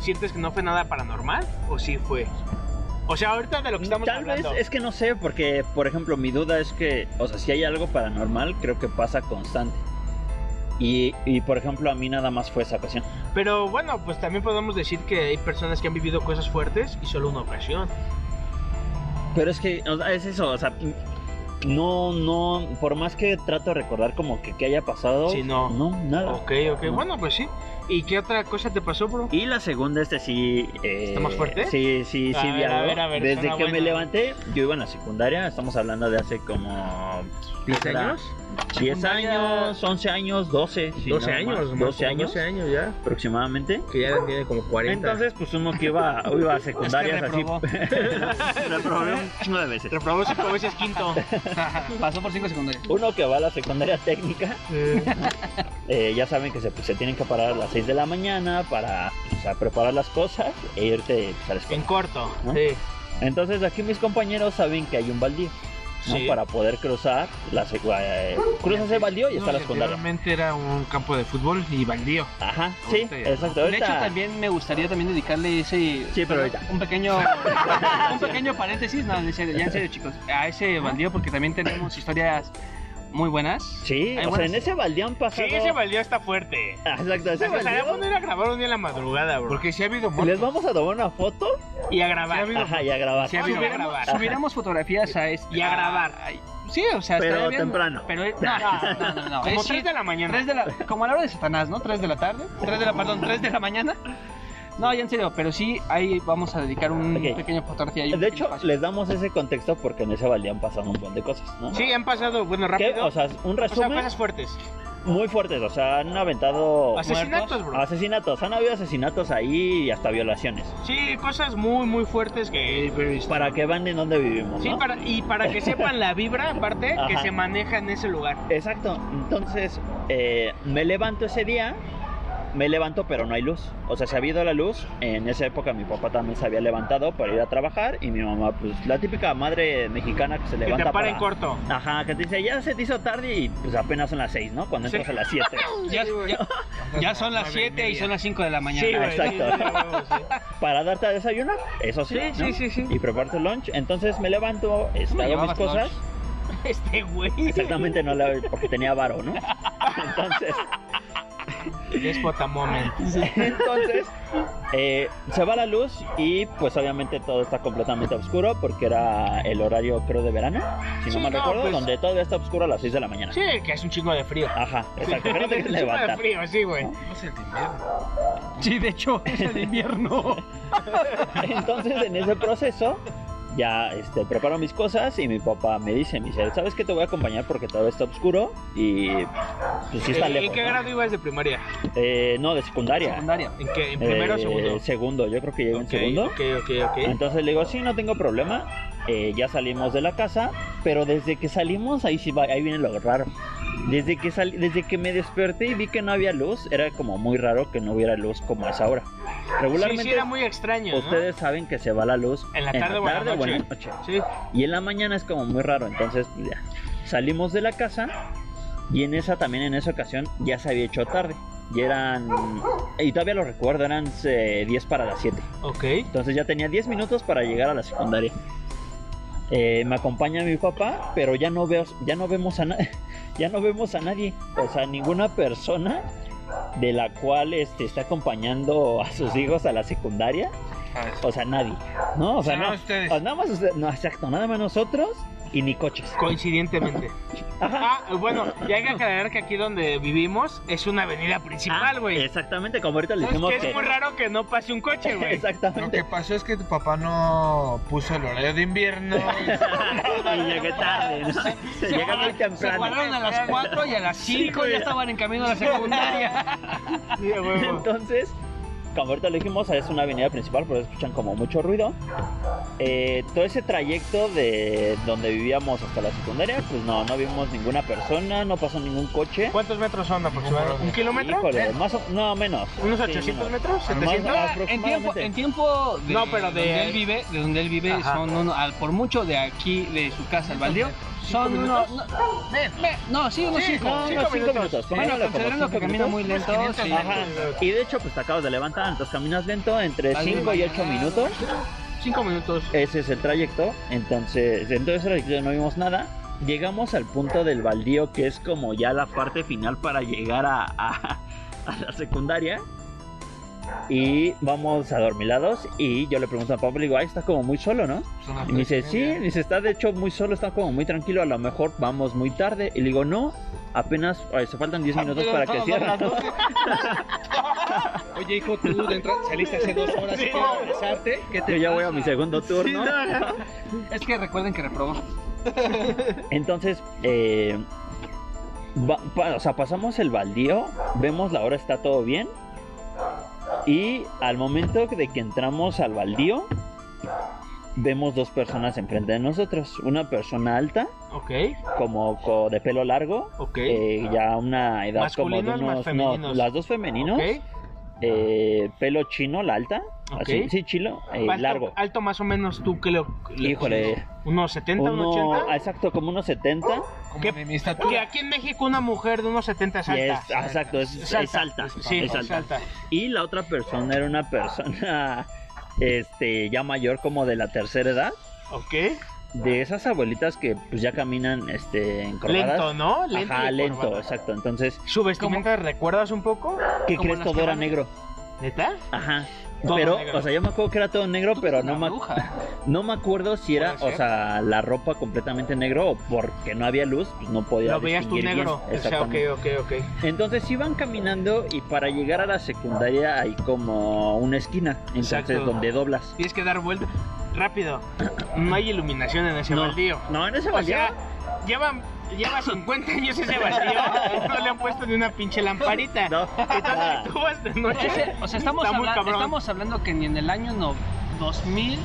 sientes que no fue nada paranormal o sí fue. O sea, ahorita de lo que estamos Tal hablando. vez es que no sé, porque por ejemplo, mi duda es que, o sea, si hay algo paranormal, creo que pasa constante. Y, y por ejemplo, a mí nada más fue esa ocasión. Pero bueno, pues también podemos decir que hay personas que han vivido cosas fuertes y solo una ocasión. Pero es que, o sea, es eso, o sea, no, no, por más que trato de recordar como que, que haya pasado, Sí, no. no, nada. Ok, ok. No. Bueno, pues sí. ¿Y qué otra cosa te pasó, bro? Y la segunda, este sí. eh, ¿Está más fuerte? Sí, sí, A sí, ver, a ver, a ver, Desde que me bueno. levanté, yo iba en la secundaria, estamos hablando de hace como. ¿10 ¿será? años? 10 Secundaria- años, 11 años, 12. sí, 12 nada más, años, más 12 como años 12 años ya. aproximadamente. Que ya tiene como 40. Entonces, pues uno que iba, *laughs* iba a secundarias así. reprobó. *laughs* Reprobé un chingo de veces. Reprobó 5 veces quinto. *laughs* Pasó por cinco secundarias. Uno que va a la secundaria técnica, eh, ya saben que se, pues, se tienen que parar las 6 de la mañana para o sea, preparar las cosas e irte pues, a la escuela. en corto. ¿No? Sí. Entonces aquí mis compañeros saben que hay un baldío, ¿no? Sí. Para poder cruzar la eh, cruzas el baldío y está la secundaria. Anteriormente era un campo de fútbol y baldío. Ajá, sí, Ahorita ya. exacto. De Ahorita, hecho, también me gustaría también dedicarle ese... Sí, pero ahorita. Un pequeño, *laughs* un pequeño paréntesis, no, ya en serio, chicos, a ese baldío porque también tenemos historias muy buenas. Sí, o sea, buenas- en ese baldío han Sí, pasado. ese baldío está fuerte. Ah, Exacto, ese baldío. poner a grabar un día en la madrugada, bro. Porque sí ha habido Les vamos a tomar una foto Y a grabar. Ajá, y a grabar. Sí ha habido- grabar. subiéramos fotografías a este... Y a grabar. ay, Sí, o sea, Pero bien, temprano. Pero *laughs* no, no, no, no, no. Como Es 3 de la mañana. Tres de la, como a la hora de Satanás, ¿no? 3 de la tarde, 3 de la, perdón, 3 de la mañana. No, ya en serio, pero sí, ahí vamos a dedicar un pequeño fotografía. un De hecho, espacio. les damos ese contexto porque en ese baldío han pasado un montón de cosas, ¿no? Sí, han pasado, bueno, ¿Qué? rápido. O sea, un O sea, resumen. cosas fuertes. muy fuertes, o sea, han aventado Asesinatos, bro. asesinatos, han habido asesinatos ahí y hasta violaciones. Sí, cosas muy, muy fuertes que... Para que vean en dónde vivimos, Sí, ¿no? para, y para que *laughs* sepan la vibra, aparte, que se maneja en ese lugar. Exacto, entonces eh, me levanto ese día, me levanto pero no hay luz, o sea, se ha habido la luz, en esa época mi papá también se había levantado para ir a trabajar y mi mamá, pues la típica madre mexicana que se Que levanta te para en corto. Ajá, que te dice, ya se te hizo tarde y pues apenas son las 6, ¿no? Cuando Sí. entras a las 7. *laughs* Ya, ya- ya son las 7 y son las 5 de la mañana. Sí, güey. Exacto. Sí, sí, sí. para darte a desayunar, eso sí, Sí, ¿no? sí, sí, sí. Y prepararte el lunch. Entonces me levanto, me hago mis cosas. lunch? Este güey. Exactamente, no la porque tenía varo, ¿no? Entonces, Despota moment. entonces eh, se va la luz y pues obviamente todo está completamente oscuro porque era el horario creo de verano, si Sí, no mal no, recuerdo, pues- donde todavía está oscuro a las 6 de la mañana. Sí, que es un chingo de frío. Ajá, exacto, que no te *laughs* un chingo de frío, sí, güey. No es el de invierno. Sí, de hecho, es el invierno. *laughs* Entonces en ese proceso ya este, preparo mis cosas y mi papá me dice, me dice, ¿sabes qué te voy a acompañar porque todavía está oscuro? Y pues sí está ¿En lejos. qué ¿no? grado ibas de primaria? Eh, no, de secundaria. Secundaria. ¿En qué? ¿En primero o Eh, segundo? Segundo, yo creo que llegué en segundo. Ok, ok, ok. Entonces le digo, sí, no tengo problema. Eh, ya salimos de la casa, pero desde que salimos, ahí sí va, ahí viene lo raro. Desde que salí, desde que me desperté y vi que no había luz, era como muy raro que no hubiera luz como a esa hora. Regularmente Sí, sí, era muy extraño, ¿no? ustedes saben que se va la luz En la tarde o en la noche. Sí. Y en la mañana es como muy raro, entonces ya. salimos de la casa y en esa también en esa ocasión ya se había hecho tarde. Y eran y todavía lo recuerdo, eran eh, 10 para las 7. Ok. Entonces ya tenía 10 minutos para llegar a la secundaria. Eh, me acompaña mi papá, pero ya no veo, ya no vemos a nadie, *laughs* ya no vemos a nadie, o sea, ninguna persona de la cual este, está acompañando a sus hijos a la secundaria, o sea, nadie, ¿no? O sea, Nada no, ustedes. o nada más usted- no, exacto, nada más nosotros y ni coches. Coincidentemente. *laughs* Ajá. Ah, bueno, y hay que aclarar que aquí donde vivimos es una avenida principal, Ah, güey. exactamente, como ahorita le dijimos que es muy raro que no pase un coche, güey. *laughs* Lo Exactamente. que pasó es que tu papá no puso el horario de invierno. *laughs* y llegué tarde, ¿no? Se Llega muy Se temprano. fueron a las 4 y a las 5 güey. ya estaban en camino a la secundaria. Sí, a huevo. Entonces, como ahorita le dijimos, es una avenida principal, por eso escuchan como mucho ruido. Eh, todo ese trayecto de donde vivíamos hasta la secundaria, pues no, no vimos ninguna persona, no pasó ningún coche. ¿Cuántos metros son aproximadamente? ¿Un kilómetro? Híjole, más o- no, menos. ¿Unos Sí, 800 menos. metros? Más- ¿700? ah, En tiempo, en tiempo de, No, pero de- donde él vive, de donde él vive, Ajá. son uno- al- por mucho de aquí, de su casa al baldío, son ¿Cinco unos, no, no, sí, unos Sí, 5. no, cinco minutos. Bueno, considerando que minutos. muy lento, 500 sí. Ajá. Y de hecho, pues te acabas de levantar, entonces caminas lento, entre Dale, 5 y 8 mañana. minutos. 5 minutos. Ese es el trayecto. Entonces, entonces trayecto no vimos nada. Llegamos al punto del baldío, que es como ya la parte final para llegar a, a- a la secundaria. Y vamos adormilados. Y yo le pregunto a papá, le digo, ay, está como muy solo, ¿no? Y me dice, y sí, dice, está de hecho muy solo, está como muy tranquilo. A lo mejor vamos muy tarde. Y le digo, no, apenas, ay, se faltan 10 minutos para que cierre. *laughs* Oye, hijo, tú de entrada saliste hace dos horas Sí. para regresarte. ¿Qué te Yo ya voy a mi segundo turno. *laughs* Es que recuerden que reprobó. Entonces, eh, va- o sea, pasamos el baldío, vemos la hora, está todo bien. Y al momento de que entramos al baldío, vemos dos personas enfrente de nosotros. Una persona alta, como co- de pelo largo, eh, ya una edad como de ¿Masculinos más unos... No, las dos femeninos. eh, pelo chino, la alta. Ok. Así, sí, chilo, eh, alto, largo. alto más o menos tú le- Híjole. ¿Unos 70, Uno, unos 80? ah, exacto, como unos 70. Como ¿Qué- de mi Que aquí en México una mujer de unos 70 es alta. es- exacto, es, Es es alta. Sí, es alta. alta. Y la otra persona era una persona *laughs* este ya mayor como de la tercera edad, Ok. de esas abuelitas que pues ya caminan este encorvadas. Lento, ¿no? Lento. Ajá, lento, exacto. Entonces, ¿Su vestimenta recuerdas un poco? ¿qué crees? Todo era negro. ¿Neta? Ajá. Todo pero, negro. o sea, yo me acuerdo que era todo negro, pero no me, no me acuerdo si era, o sea, la ropa completamente negro o porque no había luz, pues no podía Lo veías tú negro. bien. O sea, ok, ok, ok. Entonces iban caminando y para llegar a la secundaria hay como una esquina, entonces Exacto. donde doblas. Tienes que dar vuelta. Rápido. No hay iluminación en ese No, baldío. no, en ese O baldío. sea, llevan lleva 50 años ese baldío, no le han puesto ni una pinche lamparita. No, Entonces tú vas de noche. O sea, estamos, Está habla- estamos hablando que ni en el año no, 2000.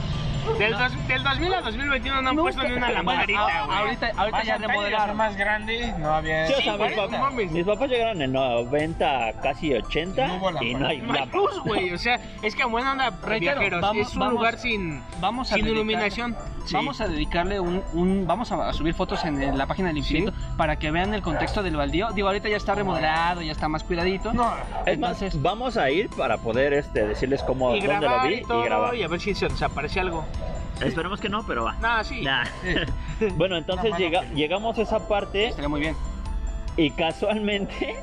Del, dos- del 2000 a 2021 no han nunca- puesto ni una lamparita, güey. ahorita, ahorita ya remodelaron. más grande, no había. Sí, o sea, mis, papás, mis papás llegaron en el 90, casi 80 No hubo y no hay No hay lámpara. luz, güey. O sea, es que buena onda, Reitero, viajeros. vamos- es un vamos- lugar sin, Vamos a sin iluminación. Sí. Vamos a dedicarle un, un- vamos a, a subir fotos en, la página del infinito para que vean el contexto del baldío. Digo, ahorita ya está remodelado, ya está más cuidadito. No, Es más, Entonces- vamos a ir para poder este, decirles cómo, Y dónde lo vi y todo, y grabar. y a ver si se desaparece algo. Esperemos que no, pero va. Nada, sí. Nah. *laughs* bueno, entonces llega- llegamos a esa parte Estaría muy bien. y casualmente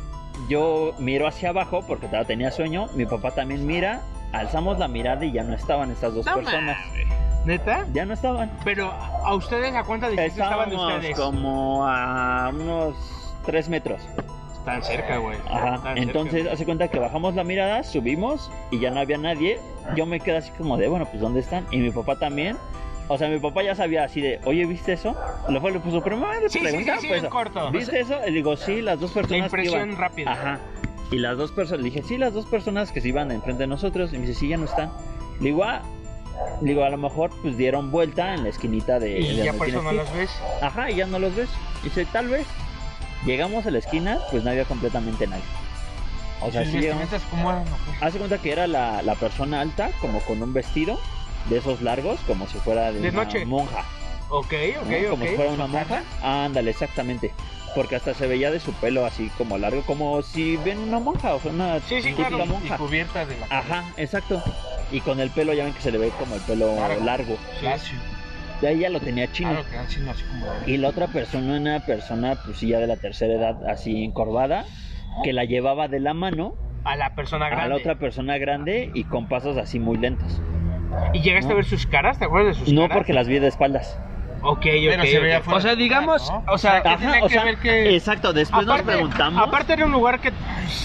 *laughs* yo miro hacia abajo porque tenía sueño. Mi papá también mira. Alzamos la mirada y ya no estaban estas dos No personas. ¿Neta? Ya no estaban. Pero, ¿a ustedes a cuánta distancia estaban de ustedes? como a unos 3 metros. Están cerca, güey. Ajá. Entonces, cerca. hace cuenta que bajamos la mirada, subimos y ya no había nadie. Yo me quedé así como de, bueno, pues ¿dónde están? Y mi papá también. O sea, mi papá ya sabía así de, oye, ¿viste eso? Lo fue, le puso, pero mamá, Sí, sí, pregunta, sí, sí, pues, en corto. ¿Viste eso? Le digo, sí, las dos La personas que impresión iban. rápida. Ajá. Y las dos personas, le dije, sí, las dos personas que se iban enfrente de nosotros. Y me dice, sí, ya no están. Le digo, ah, le digo, a lo mejor pues dieron vuelta en la esquinita de. Y de ya por eso no los ir". ves. Ajá, y ya no los ves. Dice, tal vez. Llegamos a la esquina, pues no había completamente nadie. O sea, sus sí llegamos. vestimentas, ¿cómo eran? o qué? Hace cuenta que era la, la persona alta, como con un vestido de esos largos, como si fuera de, De una noche. monja. Ok, ok, ¿no? ok. Como si fuera una monja. Ándale, exactamente. Porque hasta se veía de su pelo así como largo, como si ven una monja, o sea, una Sí, sí, típica claro. Y monja. cubierta de la. Ajá, exacto. Y con el pelo ya ven que se le ve como el pelo Largo. largo. Lacio. Ya ella lo tenía chino. Que eran chino así como. Y la otra persona, una persona pues ya de la tercera edad, así encorvada, que la llevaba de la mano A la persona a grande. la otra persona grande y con pasos así muy lentos. ¿Y llegaste No. a ver sus caras? ¿Te acuerdas de sus No caras? porque las vi de espaldas. Ok, ok. Pero se veía ok. fuera O sea, de lugar, digamos, ¿no? o sea, ¿Qué Ajá, tiene o que sea, ver que- exacto, después nos preguntamos. aparte era un lugar que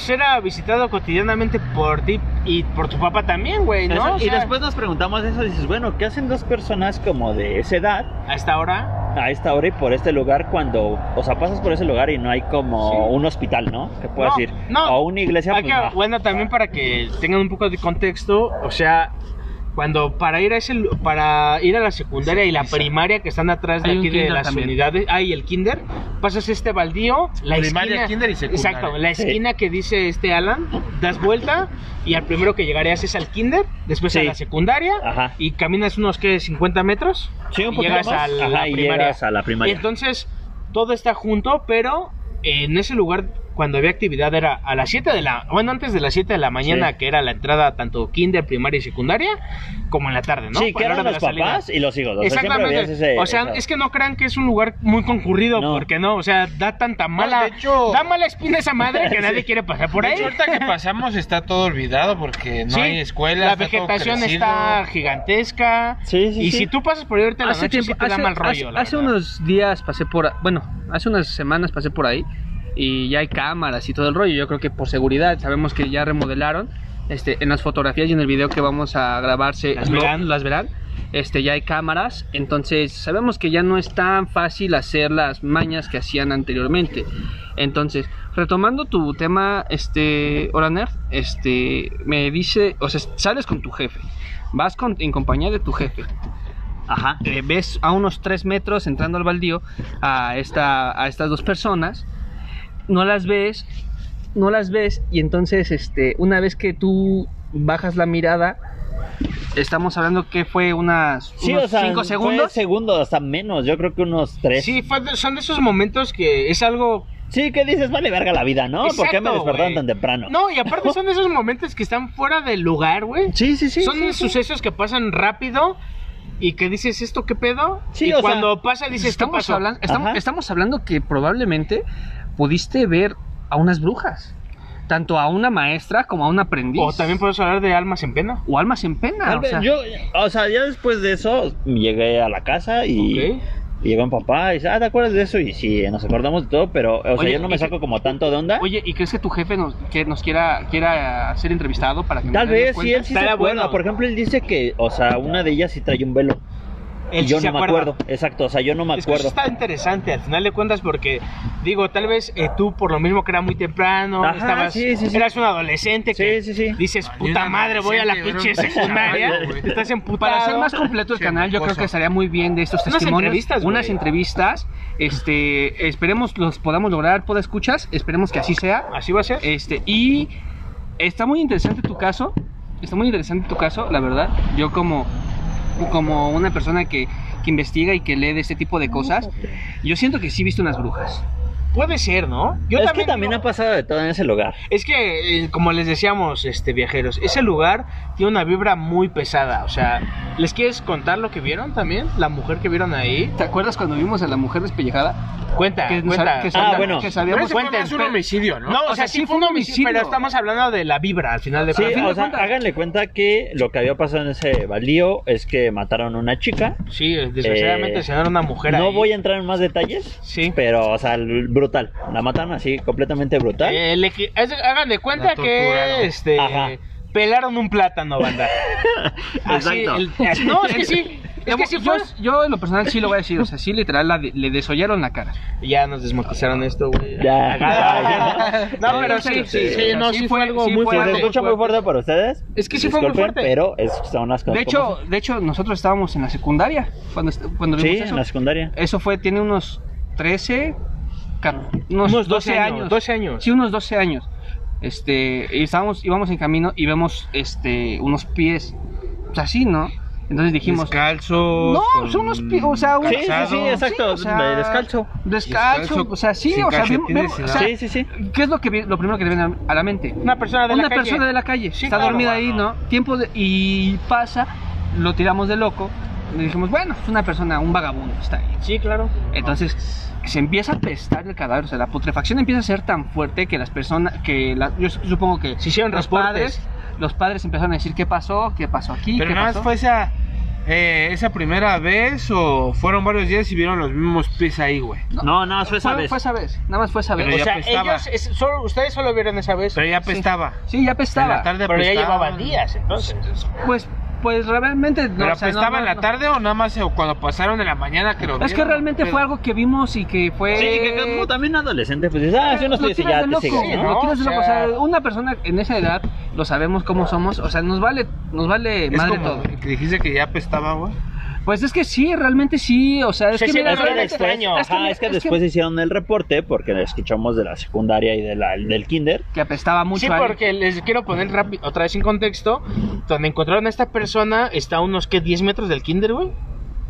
era visitado cotidianamente por ti y por tu papá también, güey, ¿no? Eso, O y sea, después nos preguntamos eso, dices, bueno, ¿qué hacen dos personas como de esa edad a esta hora, a esta hora y por este lugar cuando, o sea, pasas por ese lugar y no hay como Sí. un hospital, ¿no? Que puedas No, ir. no. O una iglesia, Hay pues que- no. bueno, también para que tengan un poco de contexto, o sea, cuando para ir a ese para ir a la secundaria y la primaria que están atrás de Hay aquí de kinder las también. unidades, hay el kinder, pasas este baldío, la Primaria, esquina, kinder y secundaria. exacto, la Sí. esquina que dice este Alan, das vuelta y al primero que llegarías es al kinder, después a Sí. la secundaria Ajá. y caminas unos que 50 metros Sí, un y llegas más. a la Ajá, y primaria. llegas a la primaria. Entonces, todo está junto, pero en ese lugar, cuando había actividad, era a las 7 de la... Bueno, antes de las 7 de la mañana, Sí. que era la entrada tanto kinder, primaria y secundaria, como en la tarde, ¿no? sí, que eran los de la salida. papás y los hijos. O sea, Exactamente. veías ese- o sea, esa- es que no crean que es un lugar muy concurrido, No. porque no, o sea, da tanta mala... de hecho- da mala espina esa madre que *laughs* nadie quiere pasar por De ahí. hecho, ahorita que pasamos está todo olvidado porque no Sí, hay escuela. La vegetación está gigantesca. Sí, sí, y sí. si tú pasas por ahí ahorita en la hace noche, tiempo, sí te da hace, mal rollo. hace- la hace unos días pasé por, bueno, hace unas semanas pasé por ahí y ya hay cámaras y todo el rollo. Yo creo que por seguridad sabemos que ya remodelaron. Este, en las fotografías y en el video que vamos a grabarse Las verán. las verán. Este, ya hay cámaras, entonces sabemos que ya no es tan fácil hacer las mañas que hacían anteriormente. Entonces, retomando tu tema, este, Oraner, este, me dice, o sea, sales con tu jefe, vas con, en compañía de tu jefe, Ajá. eh, ves a unos 3 metros entrando al baldío a, esta, a estas dos personas, no las ves, no las ves y entonces este, una vez que tú bajas la mirada, estamos hablando que fue unas Sí, unos o sea, 5 fue segundos. segundos, hasta menos, yo creo que unos tres. Sí, fue de- son de esos momentos que es algo Sí, que dices, vale verga la vida, ¿no? ¿Por qué me despertaron tan temprano? No, y aparte *laughs* son de esos momentos que están fuera del lugar, güey. Sí, sí, sí. son sí, sí. sucesos que pasan rápido y que dices, ¿esto qué pedo? Sí, y o sea, cuando pasa dices, ¿qué estamos, pasó? hablando, estamos hablando que probablemente pudiste ver a unas brujas, tanto a una maestra como a un aprendiz. O también puedes hablar de almas en pena. o almas en pena. Tal o sea, yo, o sea, ya después de eso llegué a la casa y, Ok. y llegó mi papá y dice, ah, ¿te acuerdas de eso? Y sí, nos acordamos de todo, pero, o sea, Oye, yo no me saco como tanto de onda. Oye, ¿y crees que tu jefe nos, que nos quiera, quiera ser entrevistado para que Tal vez, sí, él sí se bueno. Por ejemplo, él dice que, o sea, una de ellas sí trae un velo. Él yo sí se no me acuerdo. Exacto, o sea, yo no me Es que eso acuerdo. está interesante al final de cuentas porque, digo, tal vez eh, tú por lo mismo que era muy temprano, Ajá, estabas, sí, sí, sí. eras un adolescente que Sí, sí, sí. dices, puta madre, voy a la pinche secundaria, estás emputado. Para hacer más completo el Sí, canal, yo creo que estaría muy bien de estos Unas testimonios. entrevistas, unas entrevistas. Este, esperemos los podamos lograr, poder escuchas. Esperemos que así sea. Así va a ser. Este, y está muy interesante tu caso. Está muy interesante tu caso, la verdad. Yo como, como una persona que, que investiga y que lee de este tipo de cosas, yo siento que sí viste unas brujas. Puede ser, ¿no? Yo es que también digo- ha pasado de todo en ese lugar. Es que, eh, como les decíamos, este viajeros, ese lugar tiene una vibra muy pesada. O sea, ¿les quieres contar lo que vieron también? La mujer que vieron ahí. ¿Te acuerdas cuando vimos a la mujer despellejada? Cuenta, Que, cuenta. que Ah, sabía- bueno. que Pero sabíamos ese fue cuenten, más un pero- homicidio, ¿no? No, o, sea, sí fue un homicidio, pero estamos hablando de la vibra al final de Sí, fin de o sea, cuentas- háganle cuenta que lo que había pasado en ese baldío es que mataron a una chica. Sí, desgraciadamente Eh, se era una mujer No ahí. voy a entrar en más detalles, Sí. pero, o sea, l- brutal. La mataron así, completamente brutal. Eh, le es- hagan de cuenta que este Ajá. pelaron un plátano, banda. *laughs* Así, Exacto. el- así- no, es que sí. Es que sí yo, fue. yo en lo personal sí lo voy a decir, o sea, sí literal la de- le desollaron la cara. Ya nos desmonetizaron esto, güey. Ya, *laughs* ya, *laughs* ya. No, pero sí, sí, sí, sí, no, sí fue- fue algo sí muy fue Si se fuerte. escucha muy fuerte para ustedes. Es que sí fue muy fuerte. Pero es, son las cosas De hecho, de hecho nosotros estábamos en la secundaria cuando cuando vimos Sí, eso. en la secundaria. Eso fue tiene unos 13 ca- unos, Unos 12 años. 12 años. Sí, unos 12 años. Este, y estábamos íbamos en camino y vemos este unos pies pues así, ¿no? Entonces dijimos, Descalzos. no, son unos pies, o sea, un- Sí, sí, sí, exacto. o sea, descalzo. descalzo, Descalzo, o sea, sí, o sea, vemos- vemos- o sea, Sí, sí, sí. ¿Qué es lo que lo primero que te viene a la mente? Una persona de una la calle. persona de la calle Sí, está claro, dormida ahí, bueno. ¿no? Tiempo de- y pasa, lo tiramos de loco, le dijimos, bueno, es una persona, un vagabundo, está ahí. Sí, claro. Entonces se empieza a apestar el cadáver, o sea, la putrefacción empieza a ser tan fuerte que las personas, que la- yo supongo que Se hicieron los reportes. padres, los padres empezaron a decir qué pasó, qué pasó aquí, Pero qué nada más pasó. fue esa, eh, esa primera vez o fueron varios días y vieron los mismos pies ahí, güey. No, no, fue esa Fue, vez. fue esa vez, nada más fue esa vez. Pero O ya sea, apestaba. ellos, es- solo, ustedes solo vieron esa vez. Pero ya apestaba. Sí, ya En la tarde Pero ya apestaba. llevaban días, entonces. Pues, pues realmente no. ¿Pero o sea, no, apestaba no, en la no. tarde o nada más eh, cuando pasaron en la mañana que lo vieron? Es que realmente fue algo que vimos y que fue. Sí, que como también adolescente, pues dices, ah, si no estoy ya de te loco, sigue, Sí, ¿no? O. O sea- sea, una persona en esa edad, lo sabemos cómo somos, o sea, nos vale, nos vale Es madre como todo. que dijiste que ya apestaba, güey. Pues es que sí, realmente sí, o sea, es Se que siente mira, realmente- extraño. es que Ajá, mira, es que es después hicieron el reporte porque escuchamos de la secundaria y de la, del kinder. que apestaba mucho. Sí, ahí. porque les quiero poner rápido, otra vez en contexto. Donde encontraron a esta persona está a unos, ¿qué? ¿10 metros del kinder, güey?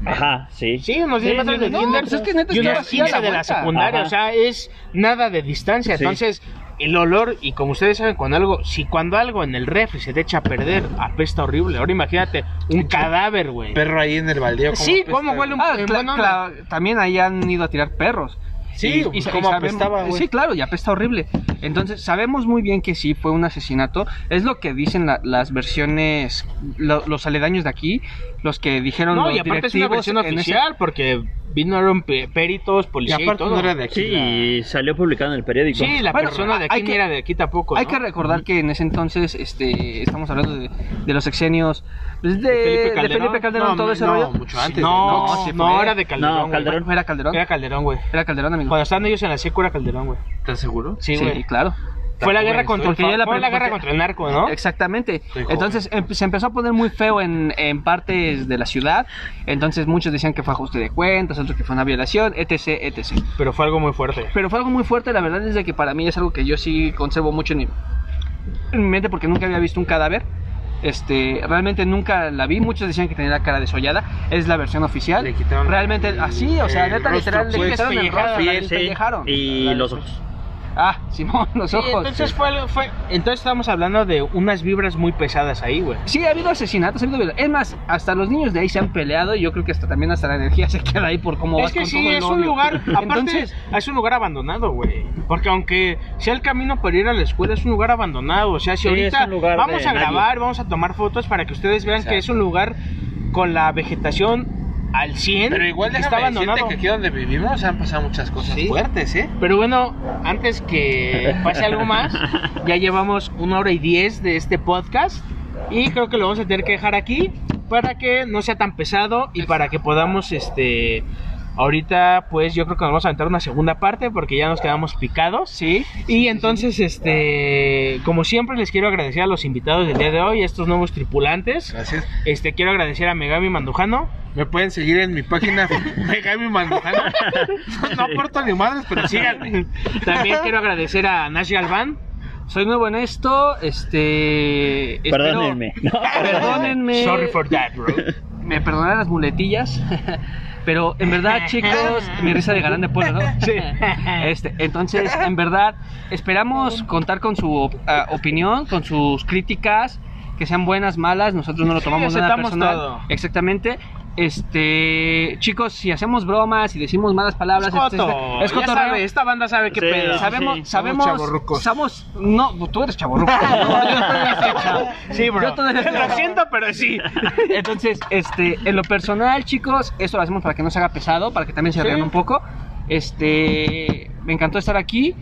Ajá, sí. Sí, unos 10 Sí, metros sí, del sí. kinder. No, pues es que neta y es que unos hacía 15 la de la secundaria. Ajá. O sea, es nada de distancia. Sí. Entonces, el olor, y como ustedes saben, cuando algo, si cuando algo en el refri se te echa a perder, apesta horrible. Ahora imagínate, un cadáver, güey. Perro ahí en el baldío. ¿cómo Sí, apesta, ¿cómo huele un Ah, también ahí han ido a tirar perros. Sí, y, ¿cómo apestaba, güey? Sí, claro, y apesta horrible. Entonces, sabemos muy bien que sí fue un asesinato. Es lo que dicen la- las versiones, lo- los aledaños de aquí, los que dijeron No, los y aparte es una versión ese- oficial, porque vinieron pe- peritos, Y policía y, aparte todo. no era de aquí. Sí, y salió publicado en el periódico. Sí, la Bueno, persona de aquí que- era de aquí tampoco. Hay ¿no? que recordar que en ese entonces, este, estamos hablando de, de los sexenios pues, de, de Felipe Calderón, No, todo ese no, rollo. mucho antes. No, No, era de Calderón. No, güey. Calderón. ¿Era Calderón? Era Calderón, güey. Era Calderón, amigo. Cuando estaban ellos en la secu era Calderón, güey. ¿Estás seguro? Sí, Sí, claro. Fue la guerra contra el, la fue la guerra contra el narco, ¿no? Exactamente. Entonces em- se empezó a poner muy feo en, en partes de la ciudad. Entonces muchos decían que fue ajuste de cuentas, otros que fue una violación, etc, etc. Pero fue algo muy fuerte. Pero fue algo muy fuerte, la verdad es de que para mí es algo que yo sí conservo mucho en mi, en mi mente porque nunca había visto un cadáver. Este, realmente nunca la vi. Muchos decían que tenía la cara desollada. Es la versión oficial. Le quitaron realmente el- así, o sea, neta, literal, le pues, quitaron el rostro, la la piel, Sí, y los ojos. Ah, Simón, *laughs* los Sí, ojos. entonces fue, fue entonces estamos hablando de unas vibras muy pesadas ahí, güey. Sí, ha habido asesinatos, ha habido Es más, hasta los niños de ahí se han peleado y yo creo que hasta también hasta la energía *laughs* se queda ahí por cómo Es vas que con sí, todo el es un lugar, aparte, Entonces, es un lugar abandonado, güey. Porque aunque sea el camino para ir a la escuela, es un lugar abandonado. O sea, si Sí, ahorita es vamos a nadie. grabar, vamos a tomar fotos para que ustedes vean que es un lugar con la vegetación al 100. Pero igual está abandonado. que aquí donde vivimos han pasado muchas cosas Sí. fuertes, ¿eh? Pero bueno, antes que pase algo más, *laughs* ya llevamos una hora y diez de este podcast y creo que lo vamos a tener que dejar aquí. para que no sea tan pesado y para que podamos, este, ahorita, pues yo creo que nos vamos a aventar una segunda parte porque ya nos quedamos picados. Sí. Y entonces, este, como siempre, les quiero agradecer a los invitados del día de hoy, a estos nuevos tripulantes. Gracias. Este, quiero agradecer a Megami Mandujano. Me pueden seguir en mi página *laughs* Megami Mandujano. *laughs* No aporto ni madres, pero síganme. También quiero agradecer a Nash Galván. Soy nuevo en esto, este... espero- Perdónenme. *laughs* No, Perdónenme. Sorry for that, bro. Me perdonarán las muletillas. Pero en verdad, *laughs* chicos, mi risa de galán de pueblo, ¿no? Sí. Este, entonces, en verdad, esperamos contar con su ah, opinión, con sus críticas, que sean buenas, malas. Nosotros no lo Sí, tomamos de nada personal. todo. Exactamente. Este, chicos, si hacemos bromas y decimos malas palabras, Es coto. este, es sabe, esta banda sabe qué Sí, pedo. sabemos, sí, sabemos, somos, no, tú eres chaborruco. No, yo todavía estoy *laughs* chavo. Sí, bro. Yo Lo siento, pero sí. *laughs* Entonces, este, en lo personal, chicos, esto lo hacemos para que no se haga pesado, para que también se Sí. rían un poco. Este, me encantó estar aquí.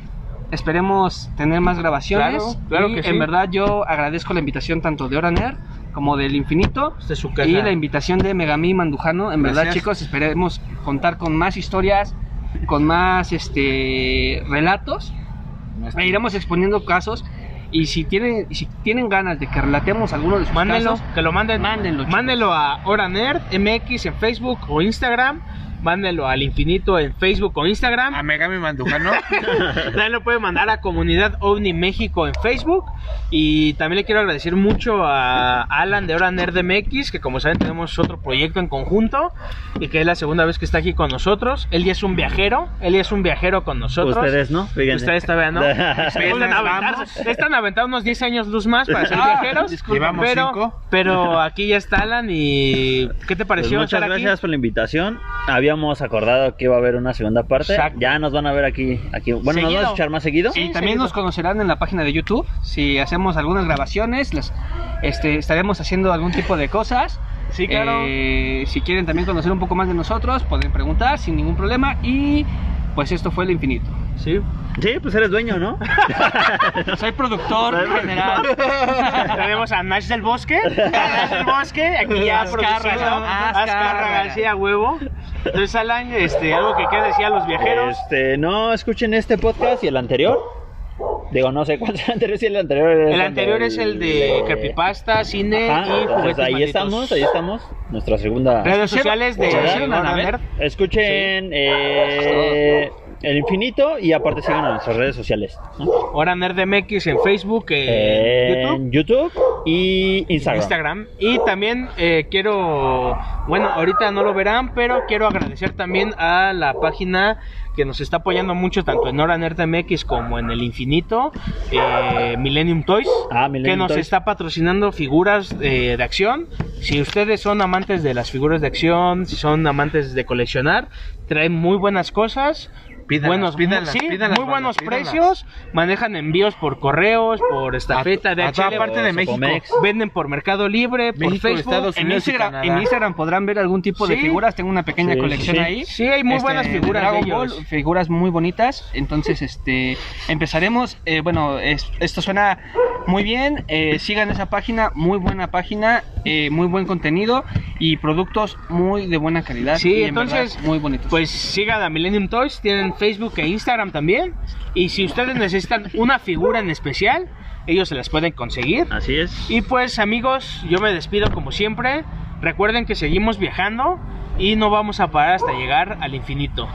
Esperemos tener más grabaciones. Claro, claro Y que sí. En verdad, yo agradezco la invitación tanto de Oraner como del Infinito. Su casa. Y la invitación de Megami Mandujano. En verdad, chicos, esperemos contar con más historias, con más este relatos. E iremos exponiendo casos. Y si tienen, si tienen ganas de que relatemos algunos de sus Mándenlo, casos, que lo manden. Mándenlo, chicos. Mándenlo a Hora Nerd MX en Facebook o Instagram. Mándenlo al infinito en Facebook o Instagram. A Megami Mandujano. También *laughs* lo puede mandar a Comunidad OVNI México en Facebook. Y también le quiero agradecer mucho a Alan de Hora Nerd MX, que como saben tenemos otro proyecto en conjunto y que es la segunda vez que está aquí con nosotros. Él ya es un viajero, él ya es un viajero con nosotros. Ustedes, ¿no? Fíjense. Ustedes todavía no. *laughs* Están aventando, están aventando unos 10 años luz más para ser Ah, viajeros. Llevamos pero, cinco. pero aquí ya está Alan y ¿qué te Pues pareció muchas estar aquí? gracias por la invitación. Habíamos acordado que iba a haber una segunda parte. Exacto. Ya nos van a ver aquí. aquí. Bueno, nos van Seguido. a escuchar más seguido. Y también nos conocerán en la página de YouTube. Si hacemos algunas grabaciones, las, este, estaremos haciendo algún tipo de cosas. Sí, claro. Eh, si quieren también conocer un poco más de nosotros, pueden preguntar sin ningún problema. Y pues esto fue el infinito. Sí. Sí, pues eres dueño, ¿no? *laughs* Soy productor general. *laughs* Tenemos a Nash del Bosque. A *laughs* Nash del Bosque, aquí ya Azcárraga, producido. Azcárraga. Azcárraga, García Huevo. Entonces, Alan, este, algo que quiera decir a los viajeros. Este, no escuchen este podcast y el anterior. Digo, no sé cuál es el anterior, si el anterior es El anterior es el de Creepypasta, cine Ajá, y entonces juguetes ahí malditos. estamos, ahí estamos. Nuestra segunda. Redes sociales de. Escuchen eh, El Infinito y aparte sigan en nuestras redes sociales. ¿no? Hora Nerd MX en Facebook, en YouTube. Y Instagram. Instagram. Y también eh, quiero, bueno, ahorita no lo verán, pero quiero agradecer también a la página que nos está apoyando mucho tanto en Hora Nerd MX como en el Infinito, eh, Millennium Toys, Ah, Millennium que nos Toys. está patrocinando figuras eh, de acción. Si ustedes son amantes de las figuras de acción, si son amantes de coleccionar, traen muy buenas cosas. Pídanlas, buenos, pídanlas, sí, muy buenos precios, manejan envíos por correos, por estafeta, A- a toda parte de México. Sopomex. venden por Mercado Libre, por México, Facebook. Estados En Unidos Instagram, Canadá. en Instagram podrán ver algún tipo de Sí. figuras. Tengo una pequeña Sí, colección ahí. Sí, hay muy Este, buenas figuras Dragon de Ball, ellos. figuras muy bonitas. Entonces, *laughs* este, empezaremos. eh, bueno, es- esto suena muy bien. eh, sigan esa página, muy buena página, eh, muy buen contenido y productos muy de buena calidad. Sí, y en entonces, verdad, muy bonitos. Pues sigan a Millennium Toys, tienen Facebook e Instagram también. Y si ustedes necesitan una figura en especial, ellos se las pueden conseguir. Así es. Y pues amigos, yo me despido como siempre. Recuerden que seguimos viajando y no vamos a parar hasta llegar al infinito.